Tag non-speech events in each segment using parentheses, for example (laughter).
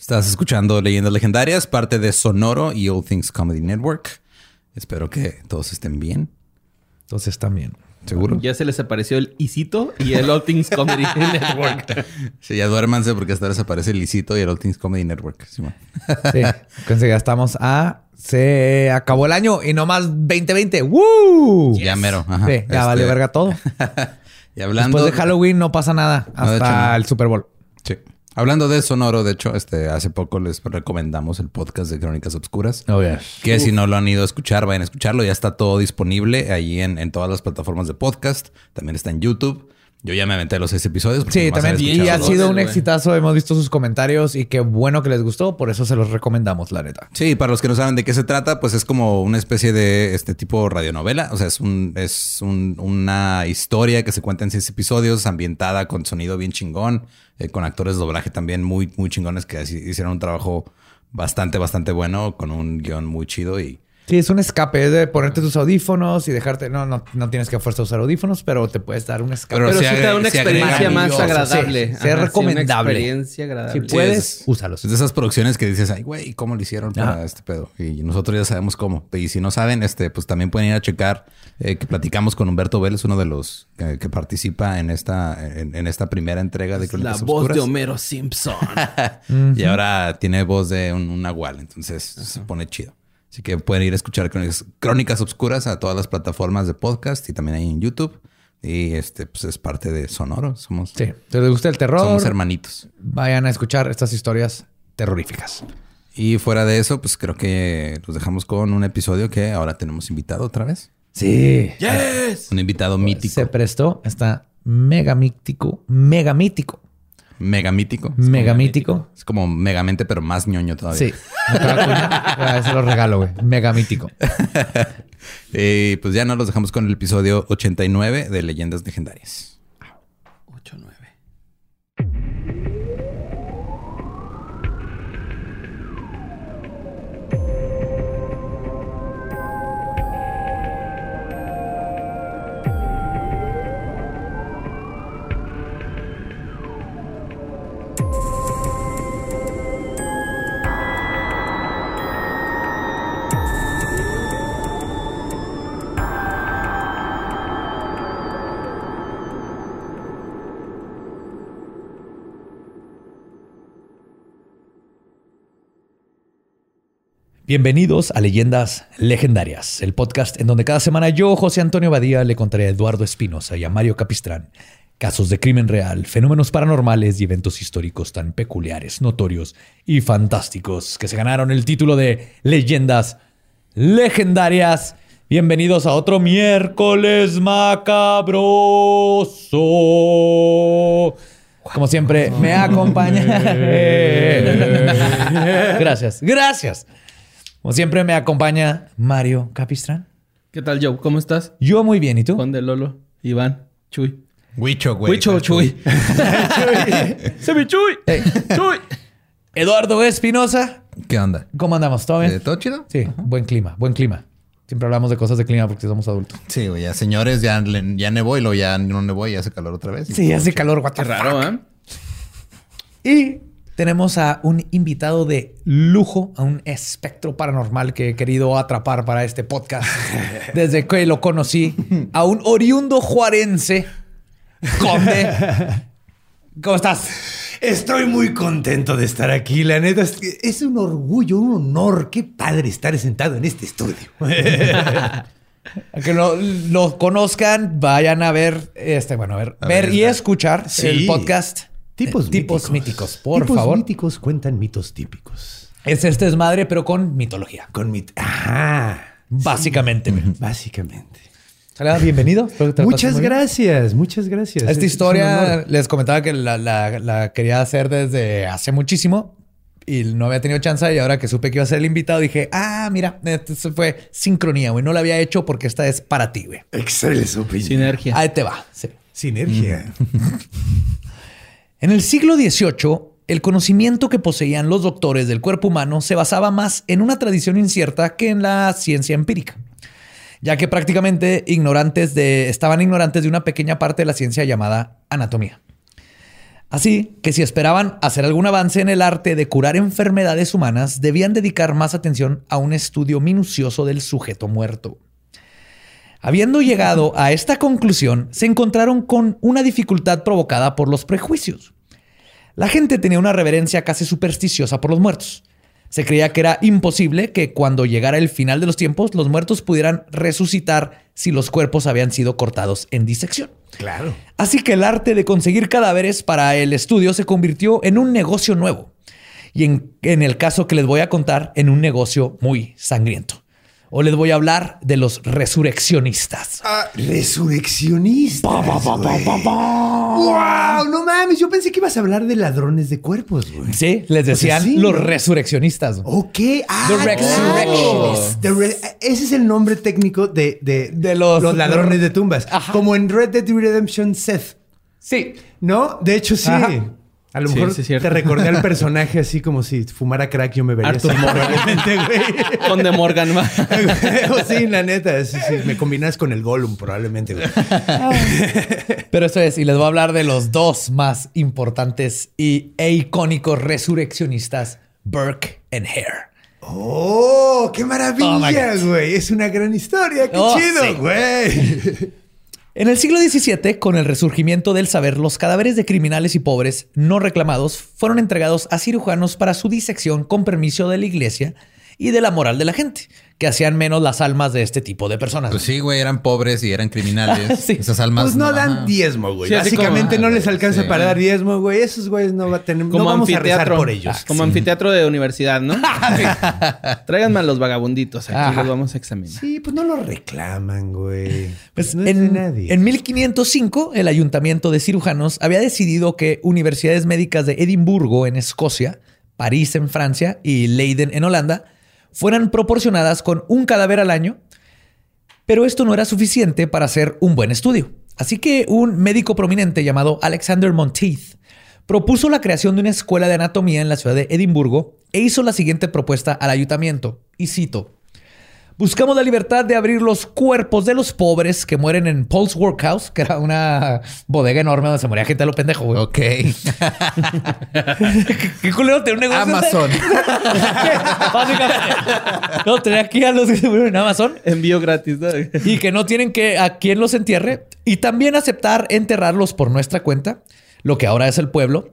Estás escuchando Leyendas Legendarias, parte de Sonoro y All Things Comedy Network. Espero que todos estén bien. Todos están bien. ¿Seguro? Ya se les apareció el Isito y el All Things Comedy (laughs) Network. Sí, ya duérmanse porque hasta les aparece el Isito y el All Things Comedy Network. Sí, sí. Ya estamos a... Se acabó el año y no más 2020. ¡Woo! Ya mero. Ajá. Sí, ya vale este, verga todo. (laughs) y hablando... Después de Halloween no pasa nada hasta el Super Bowl. Sí. Hablando de Sonoro, de hecho, este, hace poco les recomendamos el podcast de Crónicas Obscuras. Oh, Que si no lo han ido a escuchar, vayan a escucharlo. Ya está todo disponible ahí en, en todas las plataformas de podcast. También está en YouTube. Yo ya me aventé los seis episodios. Sí, también. Y ha sido un exitazo. Hemos visto sus comentarios y qué bueno que les gustó. Por eso se los recomendamos, la neta. Sí, para los que no saben de qué se trata, pues es como una especie de este tipo radionovela. O sea, es un, es una historia que se cuenta en seis episodios, ambientada con sonido bien chingón, eh, con actores de doblaje también muy, muy chingones que hicieron un trabajo bastante, bastante bueno, con un guion muy chido y Sí, es un escape, es de ponerte tus audífonos y dejarte. No, no, no tienes que a fuerza usar audífonos, pero te puedes dar un escape. Pero, sí te da una experiencia más agradable. Sí, es recomendable. una experiencia agradable. Si puedes, úsalos. Es de esas producciones que dices, ay, güey, ¿cómo lo hicieron para este pedo? Y nosotros ya sabemos cómo. Y si no saben, este, pues también pueden ir a checar eh, que platicamos con Humberto Vélez, uno de los que participa en esta, en, esta primera entrega de Crónicas La voz de Homero Simpson. (laughs) y ahora tiene voz de un, un nahual, entonces se pone chido. Así que pueden ir a escuchar Crónicas, Obscuras a todas las plataformas de podcast y también ahí en YouTube. Y este, pues es parte de Sonoro. Somos. Sí. Si les gusta el terror. Somos hermanitos. Vayan a escuchar estas historias terroríficas. Y fuera de eso, pues creo que los dejamos con un episodio que ahora tenemos invitado otra vez. Sí. Yes. Un invitado mítico. Se prestó. Está mega mítico. Mega mítico. Mega mítico. mega mítico. Es como megamente, pero más ñoño todavía. Sí. Se lo regalo, güey. Mega mítico. y (laughs) pues ya nos los dejamos con el episodio 89 de Leyendas Legendarias. Bienvenidos a Leyendas Legendarias, el podcast en donde cada semana yo, José Antonio Badía, le contaré a Eduardo Espinosa y a Mario Capistrán casos de crimen real, fenómenos paranormales y eventos históricos tan peculiares, notorios y fantásticos que se ganaron el título de Leyendas Legendarias. Bienvenidos a otro miércoles macabroso. Como siempre, me acompaña. (laughs) (laughs) gracias, gracias. Como siempre me acompaña Mario Capistrán. ¿Qué tal, Joe? ¿Cómo estás? Yo muy bien. ¿Y tú? Juan de Lolo, Iván, Chuy. Huicho, güey. Huicho, Chuy. (laughs) Se me Chuy. Chuy. Eduardo Espinosa. ¿Qué onda? ¿Cómo andamos? ¿Todo bien? ¿Todo chido? Sí, buen clima, buen clima. Siempre hablamos de cosas de clima porque somos adultos. Sí, güey, ya señores, ya, ya nevó y luego ya no nevó y hace calor otra vez. Sí, hace calor, Qué raro, ¿eh? Y tenemos a un invitado de lujo, a un espectro paranormal que he querido atrapar para este podcast (laughs) desde que lo conocí, a un oriundo juarense, Conde. ¿Cómo estás? Estoy muy contento de estar aquí. La neta es, es un orgullo, un honor. Qué padre estar sentado en este estudio. (laughs) Que lo, conozcan, vayan a ver, este, bueno, a ver, ver, y escuchar el podcast Tipos, tipos míticos. por favor. míticos cuentan mitos típicos. Es este desmadre, pero con mitología. Con mit. Ah, básicamente. Básicamente. bienvenido. Muchas gracias, muchas gracias. Esta historia les comentaba que la, quería hacer desde hace muchísimo y no había tenido chance. Y ahora que supe que iba a ser el invitado, dije, ah, mira, esto fue sincronía, güey. No la había hecho porque esta es para ti, güey. Excelente. Sinergia. Ahí te va. Sinergia. (laughs) En el siglo XVIII, el conocimiento que poseían los doctores del cuerpo humano se basaba más en una tradición incierta que en la ciencia empírica, ya que prácticamente ignorantes de, estaban ignorantes de una pequeña parte de la ciencia llamada anatomía. Así que si esperaban hacer algún avance en el arte de curar enfermedades humanas, debían dedicar más atención a un estudio minucioso del sujeto muerto. Habiendo llegado a esta conclusión, se encontraron con una dificultad provocada por los prejuicios. La gente tenía una reverencia casi supersticiosa por los muertos. Se creía que era imposible que cuando llegara el final de los tiempos los muertos pudieran resucitar si los cuerpos habían sido cortados en disección. Claro. Así que el arte de conseguir cadáveres para el estudio se convirtió en un negocio nuevo. Y en, en el caso que les voy a contar, en un negocio muy sangriento. O les voy a hablar de los resurreccionistas. Ah, resurreccionistas. güey. ¡Wow! No mames, yo pensé que ibas a hablar de ladrones de cuerpos, güey. Sí, les decían sí, los ¿no? resurreccionistas. Ok. Ah, The claro. The re- ese es el nombre técnico de, de, De los- ladrones de tumbas. Ajá. Como en Red Dead Redemption Seth. Sí. ¿No? De hecho, sí. Ajá. A lo Sí, mejor sí, te recordé al personaje así como si fumara crack yo me vería Arthur así, Morgan. probablemente, güey. Con de Morgan. (laughs) sí, la neta. Sí, sí, me combinas con el Gollum probablemente, güey. (laughs) Pero eso es, y les voy a hablar de los dos más importantes y, e icónicos resurreccionistas, Burke and Hare. ¡Oh! ¡Qué Oh, maravilla, God. güey! Es una gran historia. ¡Qué Oh, chido, sí. güey! En el siglo XVII, con el resurgimiento del saber, los cadáveres de criminales y pobres no reclamados fueron entregados a cirujanos para su disección con permiso de la iglesia y de la moral de la gente, que hacían menos las almas de este tipo de personas. Pues sí, güey, eran pobres y eran criminales. (laughs) Sí. Esas almas. Pues no dan diezmo, güey. Sí, Básicamente como- no les alcanza Sí. para dar diezmo, güey. Esos güeyes no va a tener. Como no vamos a rezar anfiteatro. por ellos. Ah, Como anfiteatro de universidad, ¿no? (laughs) (laughs) Tráiganme a los vagabunditos. Aquí Ajá. los vamos a examinar. Sí, pues no lo reclaman, güey. Pues no es de en, nadie. en 1505, el ayuntamiento de cirujanos había decidido que universidades médicas de Edimburgo, en Escocia, París, en Francia y Leiden, en Holanda, fueran proporcionadas con un cadáver al año, pero esto no era suficiente para hacer un buen estudio. Así que un médico prominente llamado Alexander Monteith propuso la creación de una escuela de anatomía en la ciudad de Edimburgo e hizo la siguiente propuesta al ayuntamiento, y cito, Buscamos la libertad de abrir los cuerpos de los pobres que mueren en Paul's Workhouse, que era una bodega enorme donde se moría gente a lo pendejo, güey. Ok. (laughs) ¿Qué culero tener un negocio? Amazon. (laughs) Básicamente. No, tener aquí a los que se murieron en Amazon Envío gratis, ¿no? y que no tienen que a quien los entierre y también aceptar enterrarlos por nuestra cuenta, lo que ahora es el pueblo.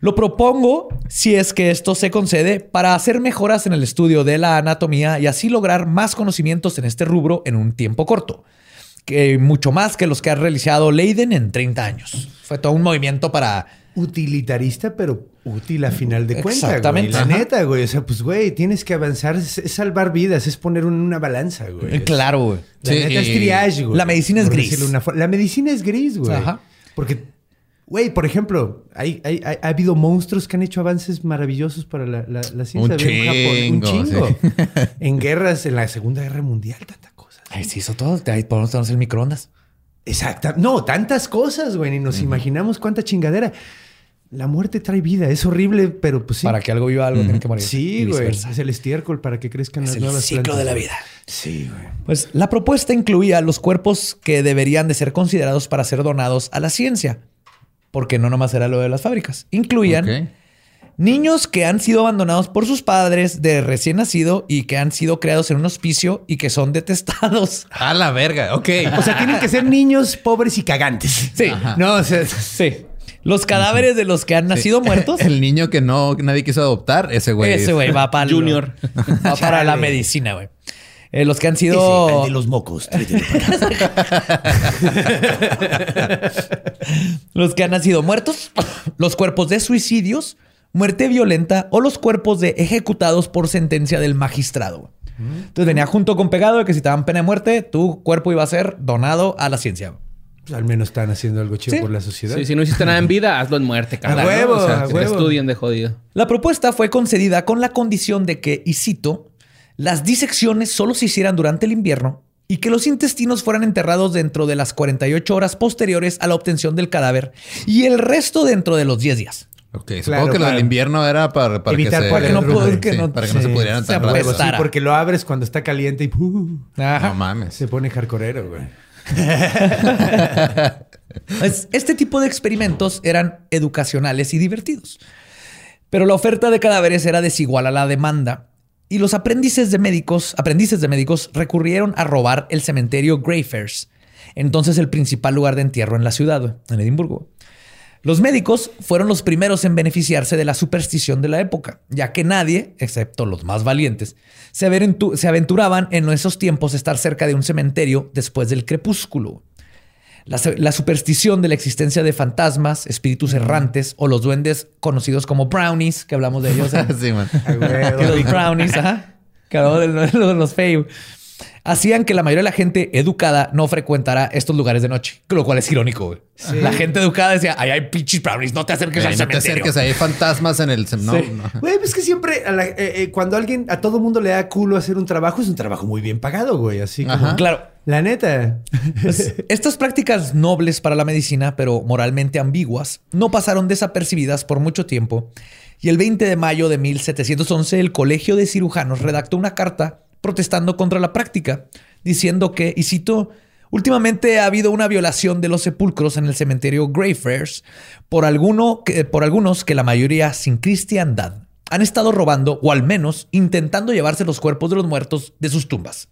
Lo propongo si es que esto se concede para hacer mejoras en el estudio de la anatomía y así lograr más conocimientos en este rubro en un tiempo corto, que mucho más que los que ha realizado Leiden en 30 años. Fue todo un movimiento para Utilitarista, pero útil a final de cuentas. Exactamente. La Ajá. neta, güey. O sea, pues, güey, tienes que avanzar. Es, es salvar vidas, es poner un- una balanza, güey. Es- claro, güey. La Sí, neta es triage, güey. La medicina es por gris. una La medicina es gris, güey. Ajá. Porque, güey, por ejemplo, hay, hay- hay- ha habido monstruos que han hecho avances maravillosos para la, la- la ciencia. Un chingo, un chingo. sí. (laughs) en guerras, en la Segunda Guerra Mundial, tanta cosa. Ahí se hizo todo. Ahí podemos tener el microondas. Exacta. No, tantas cosas, güey. Ni nos imaginamos cuánta chingadera. La muerte trae vida. Es horrible, pero pues sí. Para que algo viva algo, tiene que morir. Sí, Y güey. Es el estiércol para que crezcan Es las el nuevas ciclo plantas. de la vida. Sí, güey. Pues la propuesta incluía los cuerpos que deberían de ser considerados para ser donados a la ciencia. Porque no nomás era lo de las fábricas. Incluían niños que han sido abandonados por sus padres de recién nacido y que han sido creados en un hospicio y que son (laughs) detestados. A la verga. Ok. O sea, tienen que ser niños pobres y cagantes. Sí. No, o sea, Sí. Los cadáveres de los que han nacido muertos. (laughs) El niño que no nadie quiso adoptar, ese güey. Ese güey va para Junior. (laughs) Va para la medicina, güey. Eh, los que han ese, sido. el de los mocos. (laughs) Los que han nacido muertos, los cuerpos de suicidios, muerte violenta o los cuerpos de ejecutados por sentencia del magistrado. Entonces venía junto con pegado de que si te daban pena de muerte, tu cuerpo iba a ser donado a la ciencia. Pues al menos están haciendo algo chido Sí. por la sociedad. Sí, si no hiciste nada en vida, hazlo en muerte, cabrón. huevo, O sea, a que huevo. estudien de jodido. La propuesta fue concedida con la condición de que, y cito, las disecciones solo se hicieran durante el invierno y que los intestinos fueran enterrados dentro de las 48 horas posteriores a la obtención del cadáver y el resto dentro de los 10 días. Ok, supongo Claro, que lo del invierno era para, para Evitar que se... no puedo- que Sí, no- para que no se Sí, pudieran se tan rápido. Sí, porque lo abres cuando está caliente y uh, Ajá. No mames. se pone hardcoreero, güey. (laughs) Es- Este tipo de experimentos eran educacionales y divertidos. Pero la oferta de cadáveres era desigual a la demanda y los aprendices de médicos, aprendices de médicos recurrieron a robar el cementerio Greyfriars, entonces el principal lugar de entierro en la ciudad, en Edimburgo. Los médicos fueron los primeros en beneficiarse de la superstición de la época, ya que nadie, excepto los más valientes, se, aventu- se aventuraban en esos tiempos estar cerca de un cementerio después del crepúsculo. La, superstición de la existencia de fantasmas, espíritus errantes o los duendes conocidos como brownies, que hablamos de ellos. en- (laughs) sí, man. que los brownies, ajá, que hablamos de los, de los hacían que la mayoría de la gente educada no frecuentara estos lugares de noche, lo cual es irónico. güey. La gente educada decía, ay, hay pinches brownies, no te acerques Eh, al no te cementerio. acerques, hay fantasmas en el... cem- No, Sí. no. Güey, pues que siempre a la- eh, eh, cuando alguien, a todo mundo le da culo hacer un trabajo, es un trabajo muy bien pagado, güey. Así como. Ajá. Claro. La neta. Pues, estas prácticas nobles para la medicina, pero moralmente ambiguas, no pasaron desapercibidas por mucho tiempo. Y el 20 de mayo de 1711, el Colegio de Cirujanos redactó una carta protestando contra la práctica, diciendo que, y cito, últimamente ha habido una violación de los sepulcros en el cementerio Greyfriars por, alguno que, por algunos que la mayoría sin cristiandad han estado robando o al menos intentando llevarse los cuerpos de los muertos de sus tumbas.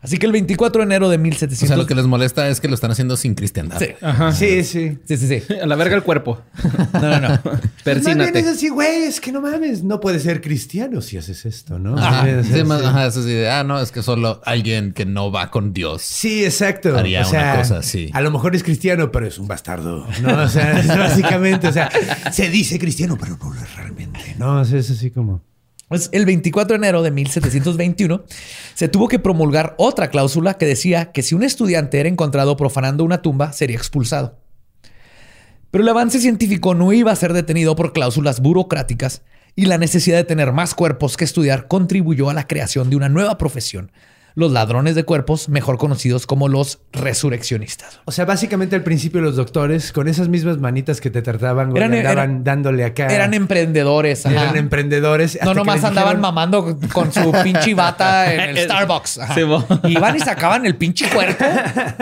Así que el 24 de enero de O 1700... sea, lo que les molesta es que lo están haciendo sin cristiandad. Sí. Ajá. Sí, sí. Sí, sí, sí. (laughs) A la verga el cuerpo. No, no, no. (laughs) Más bien Persínate. es así, güey, es que no mames, no puedes ser cristiano si haces esto, ¿no? Ajá. Sí, o más- ajá, eso sí de, ah, no, es que solo alguien que no va con Dios. Sí, exacto. Haría o sea, una cosa así. A lo mejor es cristiano, pero es un bastardo. No, o sea, (laughs) es básicamente, o sea, se dice cristiano, pero no lo es realmente. No, o sea, es así como. El 24 de enero de 1721 se tuvo que promulgar otra cláusula que decía que si un estudiante era encontrado profanando una tumba, sería expulsado. Pero el avance científico no iba a ser detenido por cláusulas burocráticas y la necesidad de tener más cuerpos que estudiar contribuyó a la creación de una nueva profesión, los ladrones de cuerpos, mejor conocidos como los resurreccionistas. O sea, básicamente al principio los doctores, con esas mismas manitas que te trataban, Eran- andaban eran- dándole acá. Eran emprendedores. ajá. Eran emprendedores. No, nomás andaban dijeron- mamando con su pinche bata en el (laughs) Starbucks. Sí. Iban y sacaban el pinche cuerpo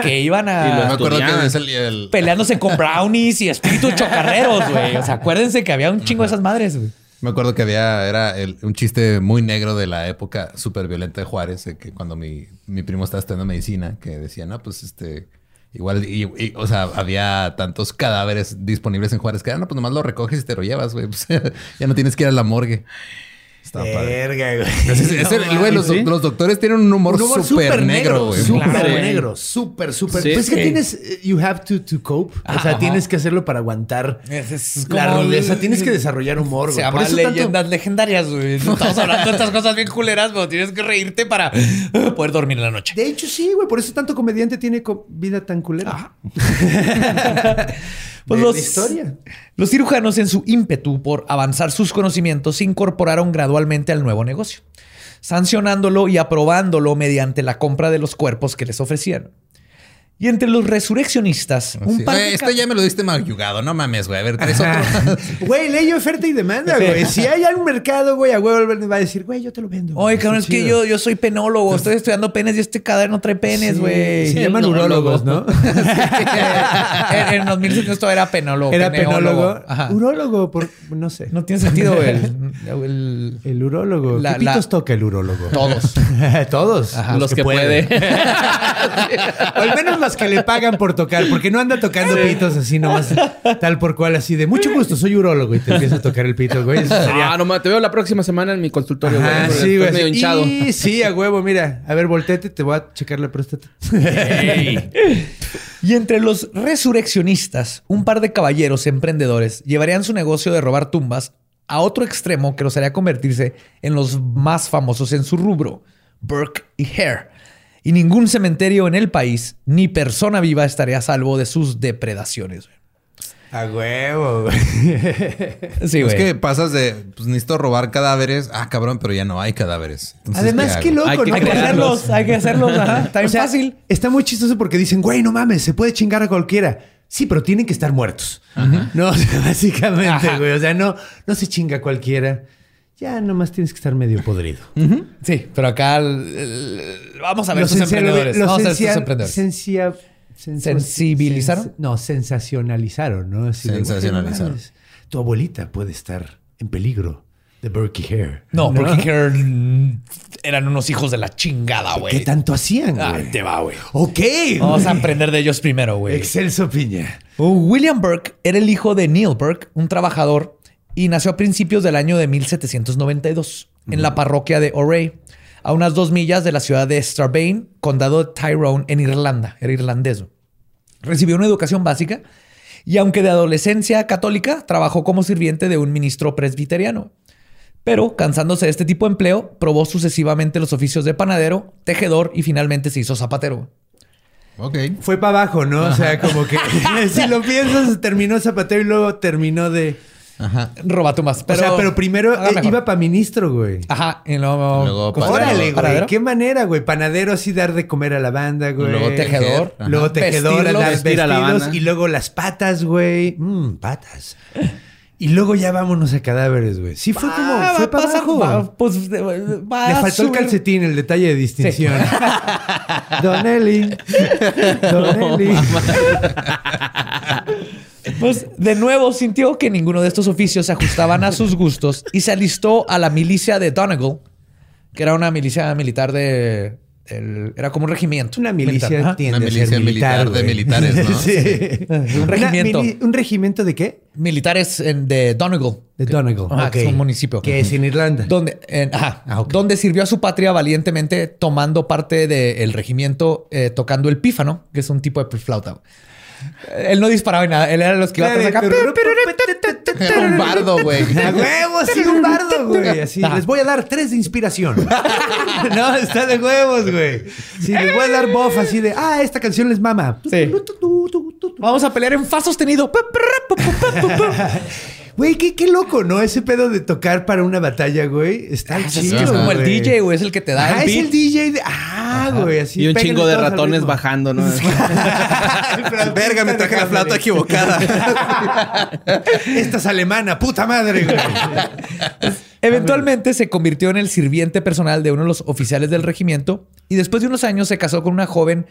que iban Y Me a lo- acuerdo Estudiaban. que es el, el- peleándose con brownies y espíritus chocarreros, güey. O sea, acuérdense que había un chingo de esas madres, güey. Me acuerdo que había, era el- un chiste muy negro de la época súper violenta de Juárez, que cuando mi, mi primo estaba estudiando medicina, que decía, no, pues este, igual, y, o sea, había tantos cadáveres disponibles en Juárez que, ah, no, pues nomás lo recoges y te lo llevas, güey. (laughs) Pues, ya no tienes que ir a la morgue. Verga, güey. El (laughs) güey, los, ¿sí? los doctores tienen un humor, súper negro, güey. Súper Claro. negro, súper, súper. Sí. pues es que tienes, eh, you have to, to cope. O sea, Ajá. tienes que hacerlo para aguantar Es- es la rudeza. Tienes que desarrollar humor, Se güey. llaman Por eso tanto- leyendas legendarias, güey. (laughs) Estamos hablando de estas cosas bien culeras, pero tienes que reírte para poder dormir en la noche. De hecho, sí, güey. Por eso tanto comediante tiene co- vida tan culera. (laughs) Pues De los, la historia. los cirujanos, en su ímpetu por avanzar sus conocimientos, se incorporaron gradualmente al nuevo negocio, sancionándolo y aprobándolo mediante la compra de los cuerpos que les ofrecían. Y entre los resurreccionistas, un Sí. par de esto ya me lo diste mayugado. No mames, güey. A ver, traes otro. (laughs) Güey, ley oferta y demanda, güey. Si hay un mercado, güey, a huevo va a decir, güey, yo te lo vendo. Oye, cabrón, es que yo, yo soy penólogo, estoy estudiando penes y este cadáver no trae penes, Sí, güey. Se llaman Penólogo. urólogos, ¿no? (laughs) en, en 2007 esto era penólogo. Era penólogo. Ajá. Urólogo, por, no sé. No tiene sentido, güey. (laughs) El, el- El urólogo. La- ¿Qué pitos la- toca el urólogo? Todos. Todos. Los que puede. o al menos que le pagan por tocar, porque no anda tocando pitos así nomás, tal por cual, así de mucho gusto, soy urólogo y te empieza a tocar el pito, güey. Eso sería. Ah, no ma- te veo la próxima semana en mi consultorio. Ajá, sí, güey. medio hinchado. Y sí, a huevo, mira. A ver, volteate, te voy a checar la próstata. Y entre los resurreccionistas, un par de caballeros emprendedores llevarían su negocio de robar tumbas a otro extremo que los haría convertirse en los más famosos en su rubro, Burke y Hare. Y ningún cementerio en el país, ni persona viva estaría a salvo de sus depredaciones. A huevo, güey. (laughs) Sí, es güey. que pasas de, pues necesito robar cadáveres. Ah, cabrón, pero ya no hay cadáveres. Entonces, Además, ¿qué loco, Hay que ¿no? Hay que hacerlos, hay que hacerlos. Ajá. (laughs) Está bien O sea, fácil. Está muy chistoso porque dicen, güey, no mames, se puede chingar a cualquiera. Sí, pero tienen que estar muertos. (laughs) No, o sea, básicamente, Ajá. güey. O sea, no, no se chinga a cualquiera. Ya nomás tienes que estar medio podrido. Sí, pero acá el- el- vamos a ver Los emprendedores. los Vamos a ver sus emprendedores. ¿Sensibilizaron? sens- no, sensacionalizaron, ¿no? Así Sensacionalizaron. "Güey, mames, tu abuelita puede estar en peligro de Berkey Hair. No, porque Hair, mm, eran unos hijos de la chingada, ¿Qué güey. tanto hacían, Ah, güey? te va, güey. Ok. Vamos a aprender de ellos primero, güey. Excelso piña. Uh, William Burke era el hijo de Neil Burke, un trabajador, y nació a principios del año de 1792 en la parroquia de Oray, a unas dos millas de la ciudad de Strabane, condado de Tyrone, en Irlanda. Era irlandés. Recibió una educación básica y, aunque de adolescencia católica, trabajó como sirviente de un ministro presbiteriano. Pero, cansándose de este tipo de empleo, probó sucesivamente los oficios de panadero, tejedor y finalmente se hizo zapatero. Ok. Fue para abajo, ¿no? O sea, como que (laughs) si lo piensas, terminó zapatero y luego terminó de. Ajá. Roba tú más. o sea, pero primero eh, iba para ministro, güey. Ajá, y luego, Luego. Órale, güey. ¿Panadero? Qué manera, güey. Panadero así dar de comer a la banda, güey. Luego tejedor. Ajá. Luego tejedor, Vestirlos, dar vestir a la vestidos, banda. Y luego las patas, güey. Mmm, patas. Y luego ya vámonos a cadáveres, güey. Sí, fue como. Ah, fue va para abajo. va, pues, va Le faltó el calcetín, el detalle de distinción. (laughs) Don Eli. (laughs) Don Eli. (laughs) Pues de nuevo sintió que ninguno de estos oficios se ajustaban a sus gustos y se alistó a la milicia de Donegal, que era una milicia militar de. era como un regimiento. Una milicia. Ajá. tiende Una a ser milicia militar de güey. militares, ¿no? (laughs) sí. Un Una regimiento. mili- ¿Un regimiento de qué? Militares en- de Donegal. De Donegal. Ajá, que Ok. es un municipio. Que es en Irlanda. Donde, en- ajá, Ah, ok. donde sirvió a su patria valientemente tomando parte del regimiento eh, tocando el pífano, que es un tipo de flauta. Él no disparaba en nada, él era los que iba atrás acá. Era un bardo, güey. (laughs) A huevo, sí, un bardo, güey. Así, Ajá. les voy a dar tres de inspiración. (laughs) no, está de huevos, güey. Sí, les voy a dar buff así de, ah, esta canción les mama. Sí. Vamos a pelear en fa sostenido. (laughs) Güey, qué, qué loco, ¿no? Ese pedo de tocar para una batalla, güey. Está Es chido. como el. DJ, güey, es el que te da Ah, el es beat. el DJ de. Ah, güey, así. Y un chingo de ratones bajando, ¿no? (laughs) Verga, me traje la flauta equivocada. (laughs) Esta es alemana, puta madre, güey. (laughs) Eventualmente se convirtió en el sirviente personal de uno de los oficiales del regimiento y después de unos años se casó con una joven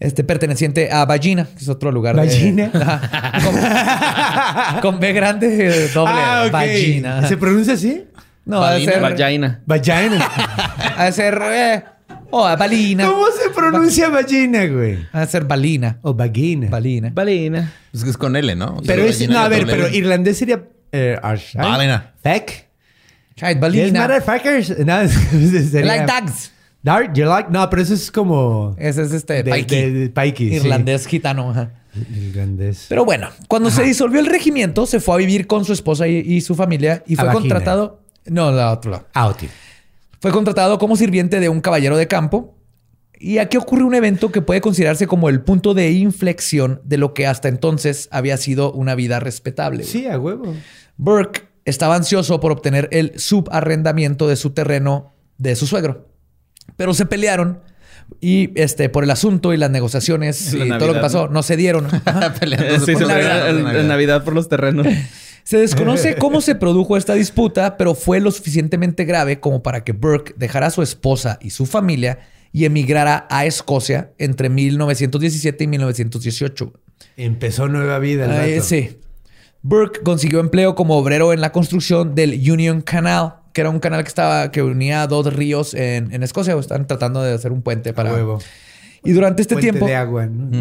este, perteneciente a Ballina, que es otro lugar. ¿Ballina? (laughs) Con, con B grande, eh, doble. ah. Ballina. ¿Se pronuncia así? No, ha de Balina, ser. Vagina. Vagina. Ha de ser. Eh, oh, balina. ¿Cómo se pronuncia vagina, güey? Ha de ser balina. O vagina. Balina. Balina. Es que es con L, ¿no? O sea, Pero es. No, a ver, L. pero irlandés sería. Eh. Balina. Feck. Ay, Yes, balina. motherfuckers. No, (laughs) sería- Like dogs. Dart, you like. No, pero eso es como. Ese es este. de, Paiki. de- de Paiki, sí. Irlandés gitano. ajá. Irlandés. Pero bueno, cuando se disolvió el regimiento, se fue a vivir con su esposa y, y su familia y A fue Vagina. contratado. No, la otro lado. Ah, ok. Fue contratado como sirviente de un caballero de campo. Y aquí ocurre un evento que puede considerarse como el punto de inflexión de lo que hasta entonces había sido una vida respetable. Sí, a huevo. Burke estaba ansioso por obtener el subarrendamiento de su terreno de su suegro. Pero se pelearon y este, por el asunto y las negociaciones La y todo lo que pasó, no, se dieron. (laughs) Sí, se Navidad, en Navidad por los terrenos. (laughs) Se desconoce cómo se produjo esta disputa, pero fue lo suficientemente grave como para que Burke dejara a su esposa y su familia y emigrara a Escocia entre 1917 y 1918. Empezó nueva vida el Ay, vato. sí. Burke consiguió empleo como obrero en la construcción del Union Canal, que era un canal que estaba que unía dos ríos en, en Escocia. Están tratando de hacer un puente para. Huevo. Y durante este Puente tiempo, de agua, ¿no?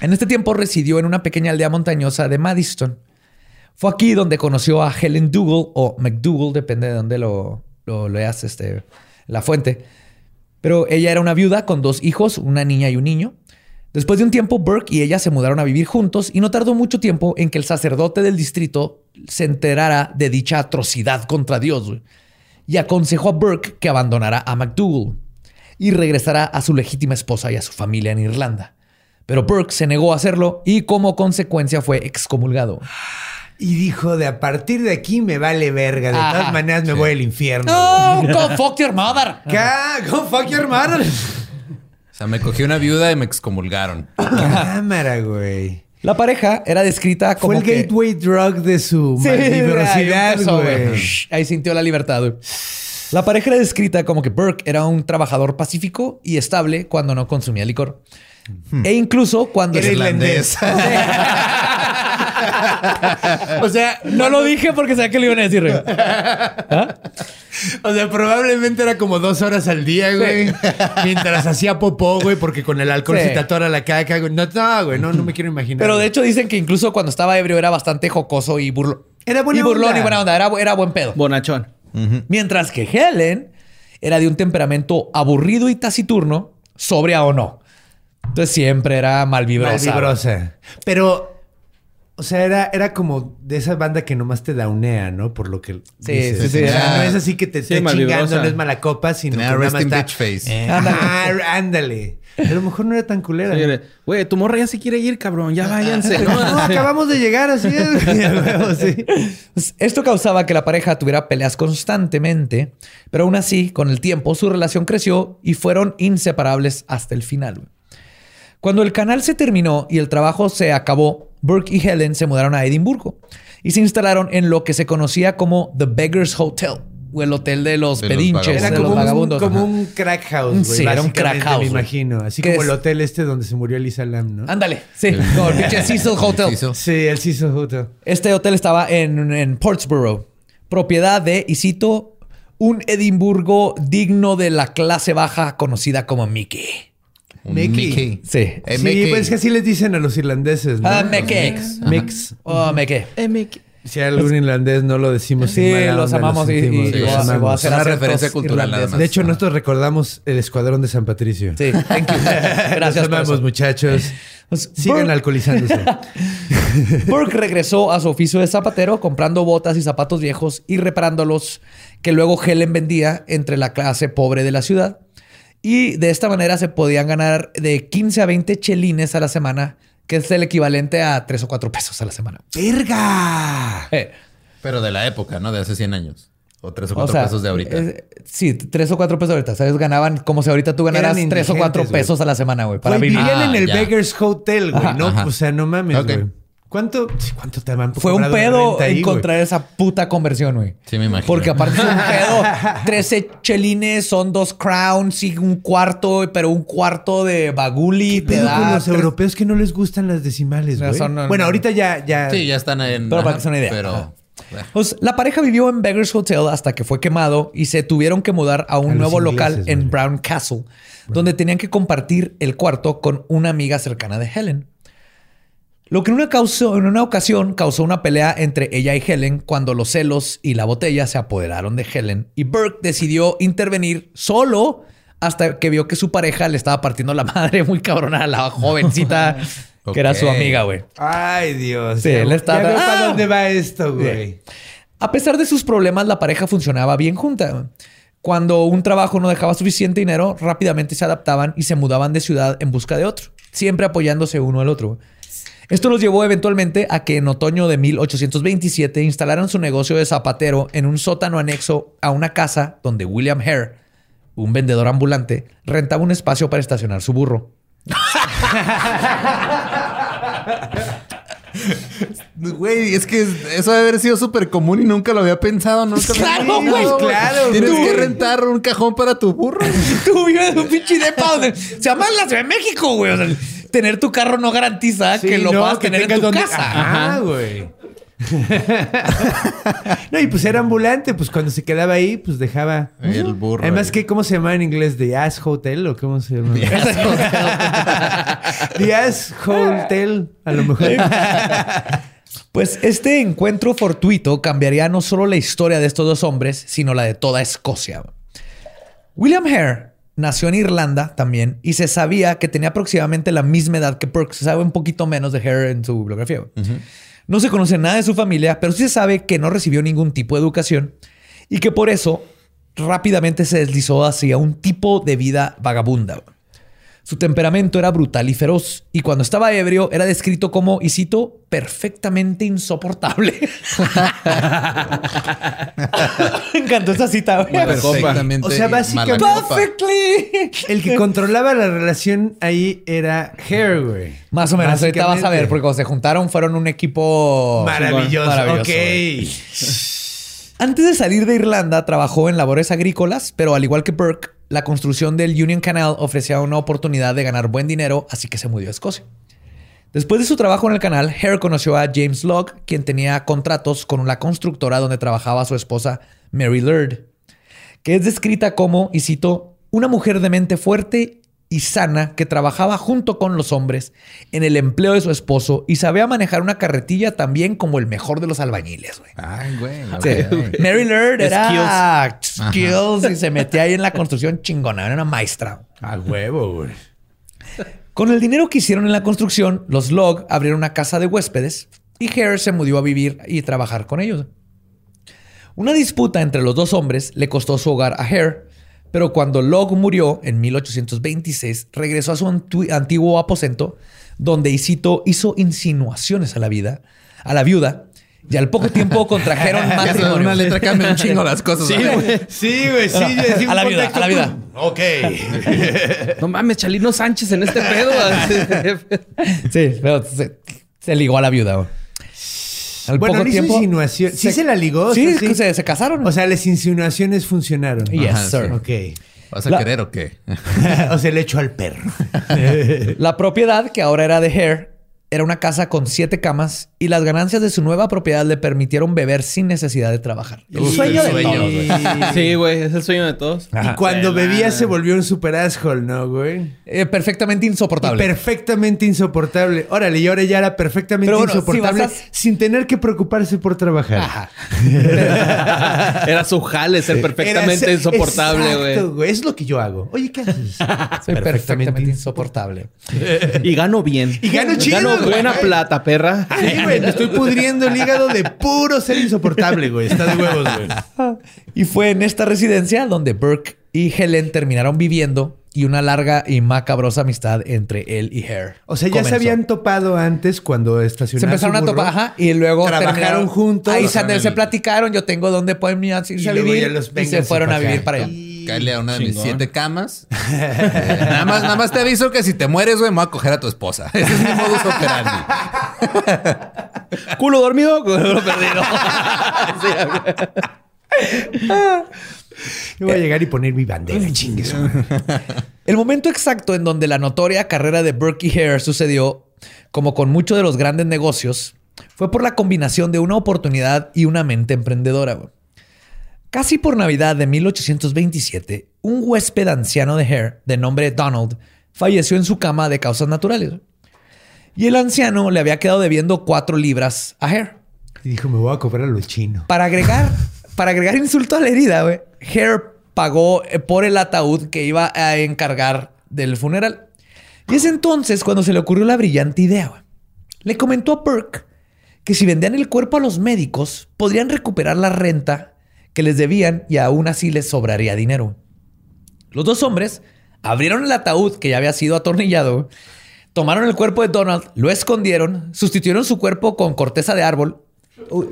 en este tiempo residió en una pequeña aldea montañosa de Madison. Fue aquí donde conoció a Helen Dougal o McDougal, depende de dónde lo, lo leas, este, la fuente. Pero ella era una viuda con dos hijos, una niña y un niño. Después de un tiempo, Burke y ella se mudaron a vivir juntos y no tardó mucho tiempo en que el sacerdote del distrito se enterara de dicha atrocidad contra Dios y aconsejó a Burke que abandonara a McDougal y regresara a su legítima esposa y a su familia en Irlanda. Pero Burke se negó a hacerlo y como consecuencia fue excomulgado. Y dijo, de a partir de aquí me vale verga. De Ajá. todas maneras me voy al infierno. ¡No! go fuck your mother! Ca- Go fuck your mother. O sea, me cogí una viuda y me excomulgaron. (coughs) Cámara, güey. La pareja era descrita como Fue el que- gateway drug de su Sí, ahí güey. Sintió la libertad, güey. La pareja era descrita como que Burke era un trabajador pacífico y estable cuando no consumía licor. E incluso cuando... Era irlandés. (laughs) o sea, No lo dije porque sabía que lo iban a decir, güey. o sea, probablemente era como dos horas al día, güey. Mientras hacía popó, güey, porque con el alcohol Sí. se te atora la caca, güey. No, no, güey, no, no me quiero imaginar. Pero de hecho dicen que incluso cuando estaba ebrio era bastante jocoso y burlón. Era buena y burlón onda. y buena onda. Era, era buen pedo. Bonachón. Mientras que Helen era de un temperamento aburrido y taciturno, sobria o no. Entonces siempre era malvibrosa. Malvibrosa. Pero, o sea, era, era como de esa banda que nomás te daunea, ¿no? Por lo que Sí, dices. sí, sí. O sea, Ah. no es así que te Sí, esté chingando, no es mala copa, sino Tenía que nada más está... bitch face. Eh, Ándale. (laughs) ajá, ándale. A lo mejor no era tan culera. Güey, tu morra ya se quiere ir, cabrón. Ya váyanse. (laughs) No, ¿no? no, acabamos de llegar así. es, (laughs) güey. Pues, Esto causaba que la pareja tuviera peleas constantemente, pero aún así, con el tiempo, su relación creció y fueron inseparables hasta el final. Cuando el canal se terminó y el trabajo se acabó, Burke y Helen se mudaron a Edimburgo y se instalaron en lo que se conocía como The Beggar's Hotel, o el hotel de los De los pedinches, de como los un, vagabundos. como un crack house, güey. Sí, era un crack house, Me imagino. Así ¿Qué como es? el hotel este donde se murió Elisa Lam, ¿no? Ándale, sí, como el pinche (laughs) Cecil Hotel. Sí, el Cecil Hotel. Este hotel estaba en, en Portsborough, propiedad de, y cito, un Edimburgo digno de la clase baja conocida como Mickey. Un Mickey. Mickey. Sí. Eh, sí, Mickey. pues es que así les dicen a los irlandeses, ¿no? Ah, Mickey. Mix. Mix. Oh, Mickey. Si hay algún irlandés no lo decimos sin Sí, mala los onda, amamos y- y- y los voy a- amamos. voy a hacer Una referencia cultural nada más. De hecho, nosotros recordamos el escuadrón de San Patricio. Sí, thank you. (laughs) Gracias Los amamos, muchachos. Pues, Sigan Burke- alcoholizándose. (laughs) Burke regresó a su oficio de zapatero comprando botas y zapatos viejos y reparándolos que luego Helen vendía entre la clase pobre de la ciudad. Y de esta manera se podían ganar de 15 a 20 chelines a la semana, que es el equivalente a 3 o 4 pesos a la semana. ¡Verga! Eh, Pero de la época, ¿no? De hace 100 años. O 3 o o 4 sea, pesos de ahorita. eh, sí, 3 o 4 pesos ahorita. ¿Sabes? Ganaban como si ahorita tú ganaras Eran 3 o 4 indigentes, güey. pesos a la semana, güey. Para Güey, vivir. vivían en Ah, el ya. Beggar's Hotel, güey. No, ajá. o sea, no mames, güey. ¿Cuánto, ¿Cuánto te van Fue un pedo ahí, encontrar esa puta conversión, güey. Sí, me imagino. Porque aparte es un (laughs) pedo. 13 chelines son dos crowns y un cuarto, pero un cuarto de baguli te Pero da. con los tres- europeos que no les gustan las decimales, güey. no, bueno, no. ahorita ya, ya. Sí, ya están en. Pero para que sea una idea. Pero. Ajá. Pues, la pareja vivió en Beggar's Hotel hasta que fue quemado y se tuvieron que mudar a un A nuevo local en. Brown Castle, donde tenían que compartir el cuarto con una amiga cercana de Helen. Lo que en una, causó- en una ocasión causó una pelea entre ella y Helen cuando los celos y la botella se apoderaron de Helen y Burke decidió intervenir solo hasta que vio que su pareja le estaba partiendo la (laughs) madre muy cabrona a la jovencita que era su amiga, güey. Ay, Dios. Sí, él está- ya veo Ah. para dónde va esto, güey. A pesar de sus problemas, la pareja funcionaba bien junta. Cuando un trabajo no dejaba suficiente dinero, rápidamente se adaptaban y se mudaban de ciudad en busca de otro, siempre apoyándose uno al otro. Esto los llevó eventualmente a que en otoño de 1827 instalaran su negocio de zapatero en un sótano anexo a una casa donde William Hare, un vendedor ambulante, rentaba un espacio para estacionar su burro. (laughs) Güey, es que eso debe haber sido súper común y nunca lo había pensado. Nunca Claro, güey, claro, Tienes que rentar un cajón para tu burro. (laughs) Tú vives en un pinche depa donde se llama la Ciudad de México, güey. O sea, tener tu carro no garantiza Sí, que lo no, puedas que tener en tu donde- casa. Ajá, güey. (laughs) no, y pues era ambulante, pues cuando se quedaba ahí, pues dejaba. El burro. Además, ¿qué, ¿cómo se llama en inglés? ¿The Ass Hotel o cómo se llama? The Ass (laughs) Hotel, a lo mejor. (laughs) Pues este encuentro fortuito cambiaría no solo la historia de estos dos hombres, sino la de toda Escocia. William Hare nació en Irlanda también y se sabía que tenía aproximadamente la misma edad que Burke. Se sabe un poquito menos de Hare en su bibliografía. No se conoce nada de su familia, pero sí se sabe que no recibió ningún tipo de educación y que por eso rápidamente se deslizó hacia un tipo de vida vagabunda. Su temperamento era brutal y feroz, y cuando estaba ebrio era descrito como, y cito, perfectamente insoportable. (laughs) Me encantó esa cita. Perfectamente. O sea, básicamente-. Perfectly. El que controlaba la relación ahí era Hair, güey. Más o menos, ahorita vas a ver, porque cuando se juntaron fueron un equipo Maravilloso. Maravilloso, ok. Antes de salir de Irlanda, trabajó en labores agrícolas, pero al igual que Burke, la construcción del Union Canal ofrecía una oportunidad de ganar buen dinero, así que se mudó a Escocia. Después de su trabajo en el canal, Hare conoció a James Locke, quien tenía contratos con la constructora donde trabajaba su esposa Mary Laird, que es descrita como, y cito, una mujer de mente fuerte y sana que trabajaba junto con los hombres en el empleo de su esposo y sabía manejar una carretilla también como el mejor de los albañiles, güey. Ay, güey. Sí. Mary Laird era skills y se metía ahí en la construcción chingona, era una maestra. A huevo, güey. Con el dinero que hicieron en la construcción, los Log abrieron una casa de huéspedes y Hare se mudó a vivir y trabajar con ellos. Una disputa entre los dos hombres le costó su hogar a Hare, pero cuando Log murió en 1826, regresó a su antiguo aposento, donde Isito hizo insinuaciones a la vida, a la viuda, y al poco tiempo (laughs) contrajeron matrimonio. una letra cambia un chingo las cosas. Sí, güey. Sí, güey, sí. sí, A la vida, a la vida. Ok. (laughs) No mames, Chalino Sánchez en este pedo. (laughs) Sí, pero se, se ligó a la viuda. Al Bueno, poco no hizo tiempo. insinuación. Sí se la ligó. o Sí, Se, se casaron. O sea, las insinuaciones funcionaron. yes, Ajá, sir. sí. Ok. ¿Vas a La- querer o qué? (laughs) o sea, le echó al perro. (laughs) La propiedad, que ahora era de Hare, era una casa con siete camas y las ganancias de su nueva propiedad le permitieron beber sin necesidad de trabajar. El Uf, sueño el de sueño, todos, güey. Sí, güey, es el sueño de todos. Y cuando bebía se volvió un super asshole, ¿no, güey? Eh, perfectamente insoportable. Perfectamente insoportable. Órale, y ahora ya era perfectamente bueno, insoportable a- sin tener que preocuparse por trabajar. Ajá. (laughs) Era su jale ser perfectamente Era- insoportable, Exacto, güey. Es lo que yo hago. Oye, ¿qué haces? (laughs) Soy perfectamente, insoportable. (laughs) Y gano bien. Y gano chido, Gano güey. buena plata, perra. Sí, güey, me estoy pudriendo el hígado de puro ser insoportable, güey. Está de huevos, güey. Y fue en esta residencia donde Burke y Helen terminaron viviendo y una larga y macabrosa amistad entre él y Hare. O sea, ya comenzó. se habían topado antes cuando Se estacionaron. empezaron a su burro. topar, ajá, y luego Trabajaron terminaron juntos. Ahí se, se platicaron, yo tengo dónde pueden irse a vivir y se fueron a vivir para allá. Cáele a una de mis siete camas. Eh, (laughs) nada, más, nada más te aviso que si te mueres, güey, me voy a coger a tu esposa. (laughs) Ese es mi modus operandi. (laughs) Culo dormido, culo perdido. Yo voy a llegar y poner mi bandera, chingues. El momento exacto en donde la notoria carrera de Burke y Hare sucedió, como con muchos de los grandes negocios, fue por la combinación de una oportunidad y una mente emprendedora. Casi por Navidad de 1827, un huésped anciano de Hare, de nombre Donald, falleció en su cama de causas naturales. Y el anciano le había quedado debiendo cuatro libras a Hare. Y dijo, me voy a cobrar a lo chino. Para agregar, para agregar insulto a la herida, Hare pagó eh, por el ataúd que iba a encargar del funeral. Y es entonces cuando se le ocurrió la brillante idea. Le comentó a Burke que si vendían el cuerpo a los médicos, podrían recuperar la renta que les debían y aún así les sobraría dinero. Los dos hombres abrieron el ataúd que ya había sido atornillado, tomaron el cuerpo de Donald, lo escondieron, sustituyeron su cuerpo con corteza de árbol. Uh,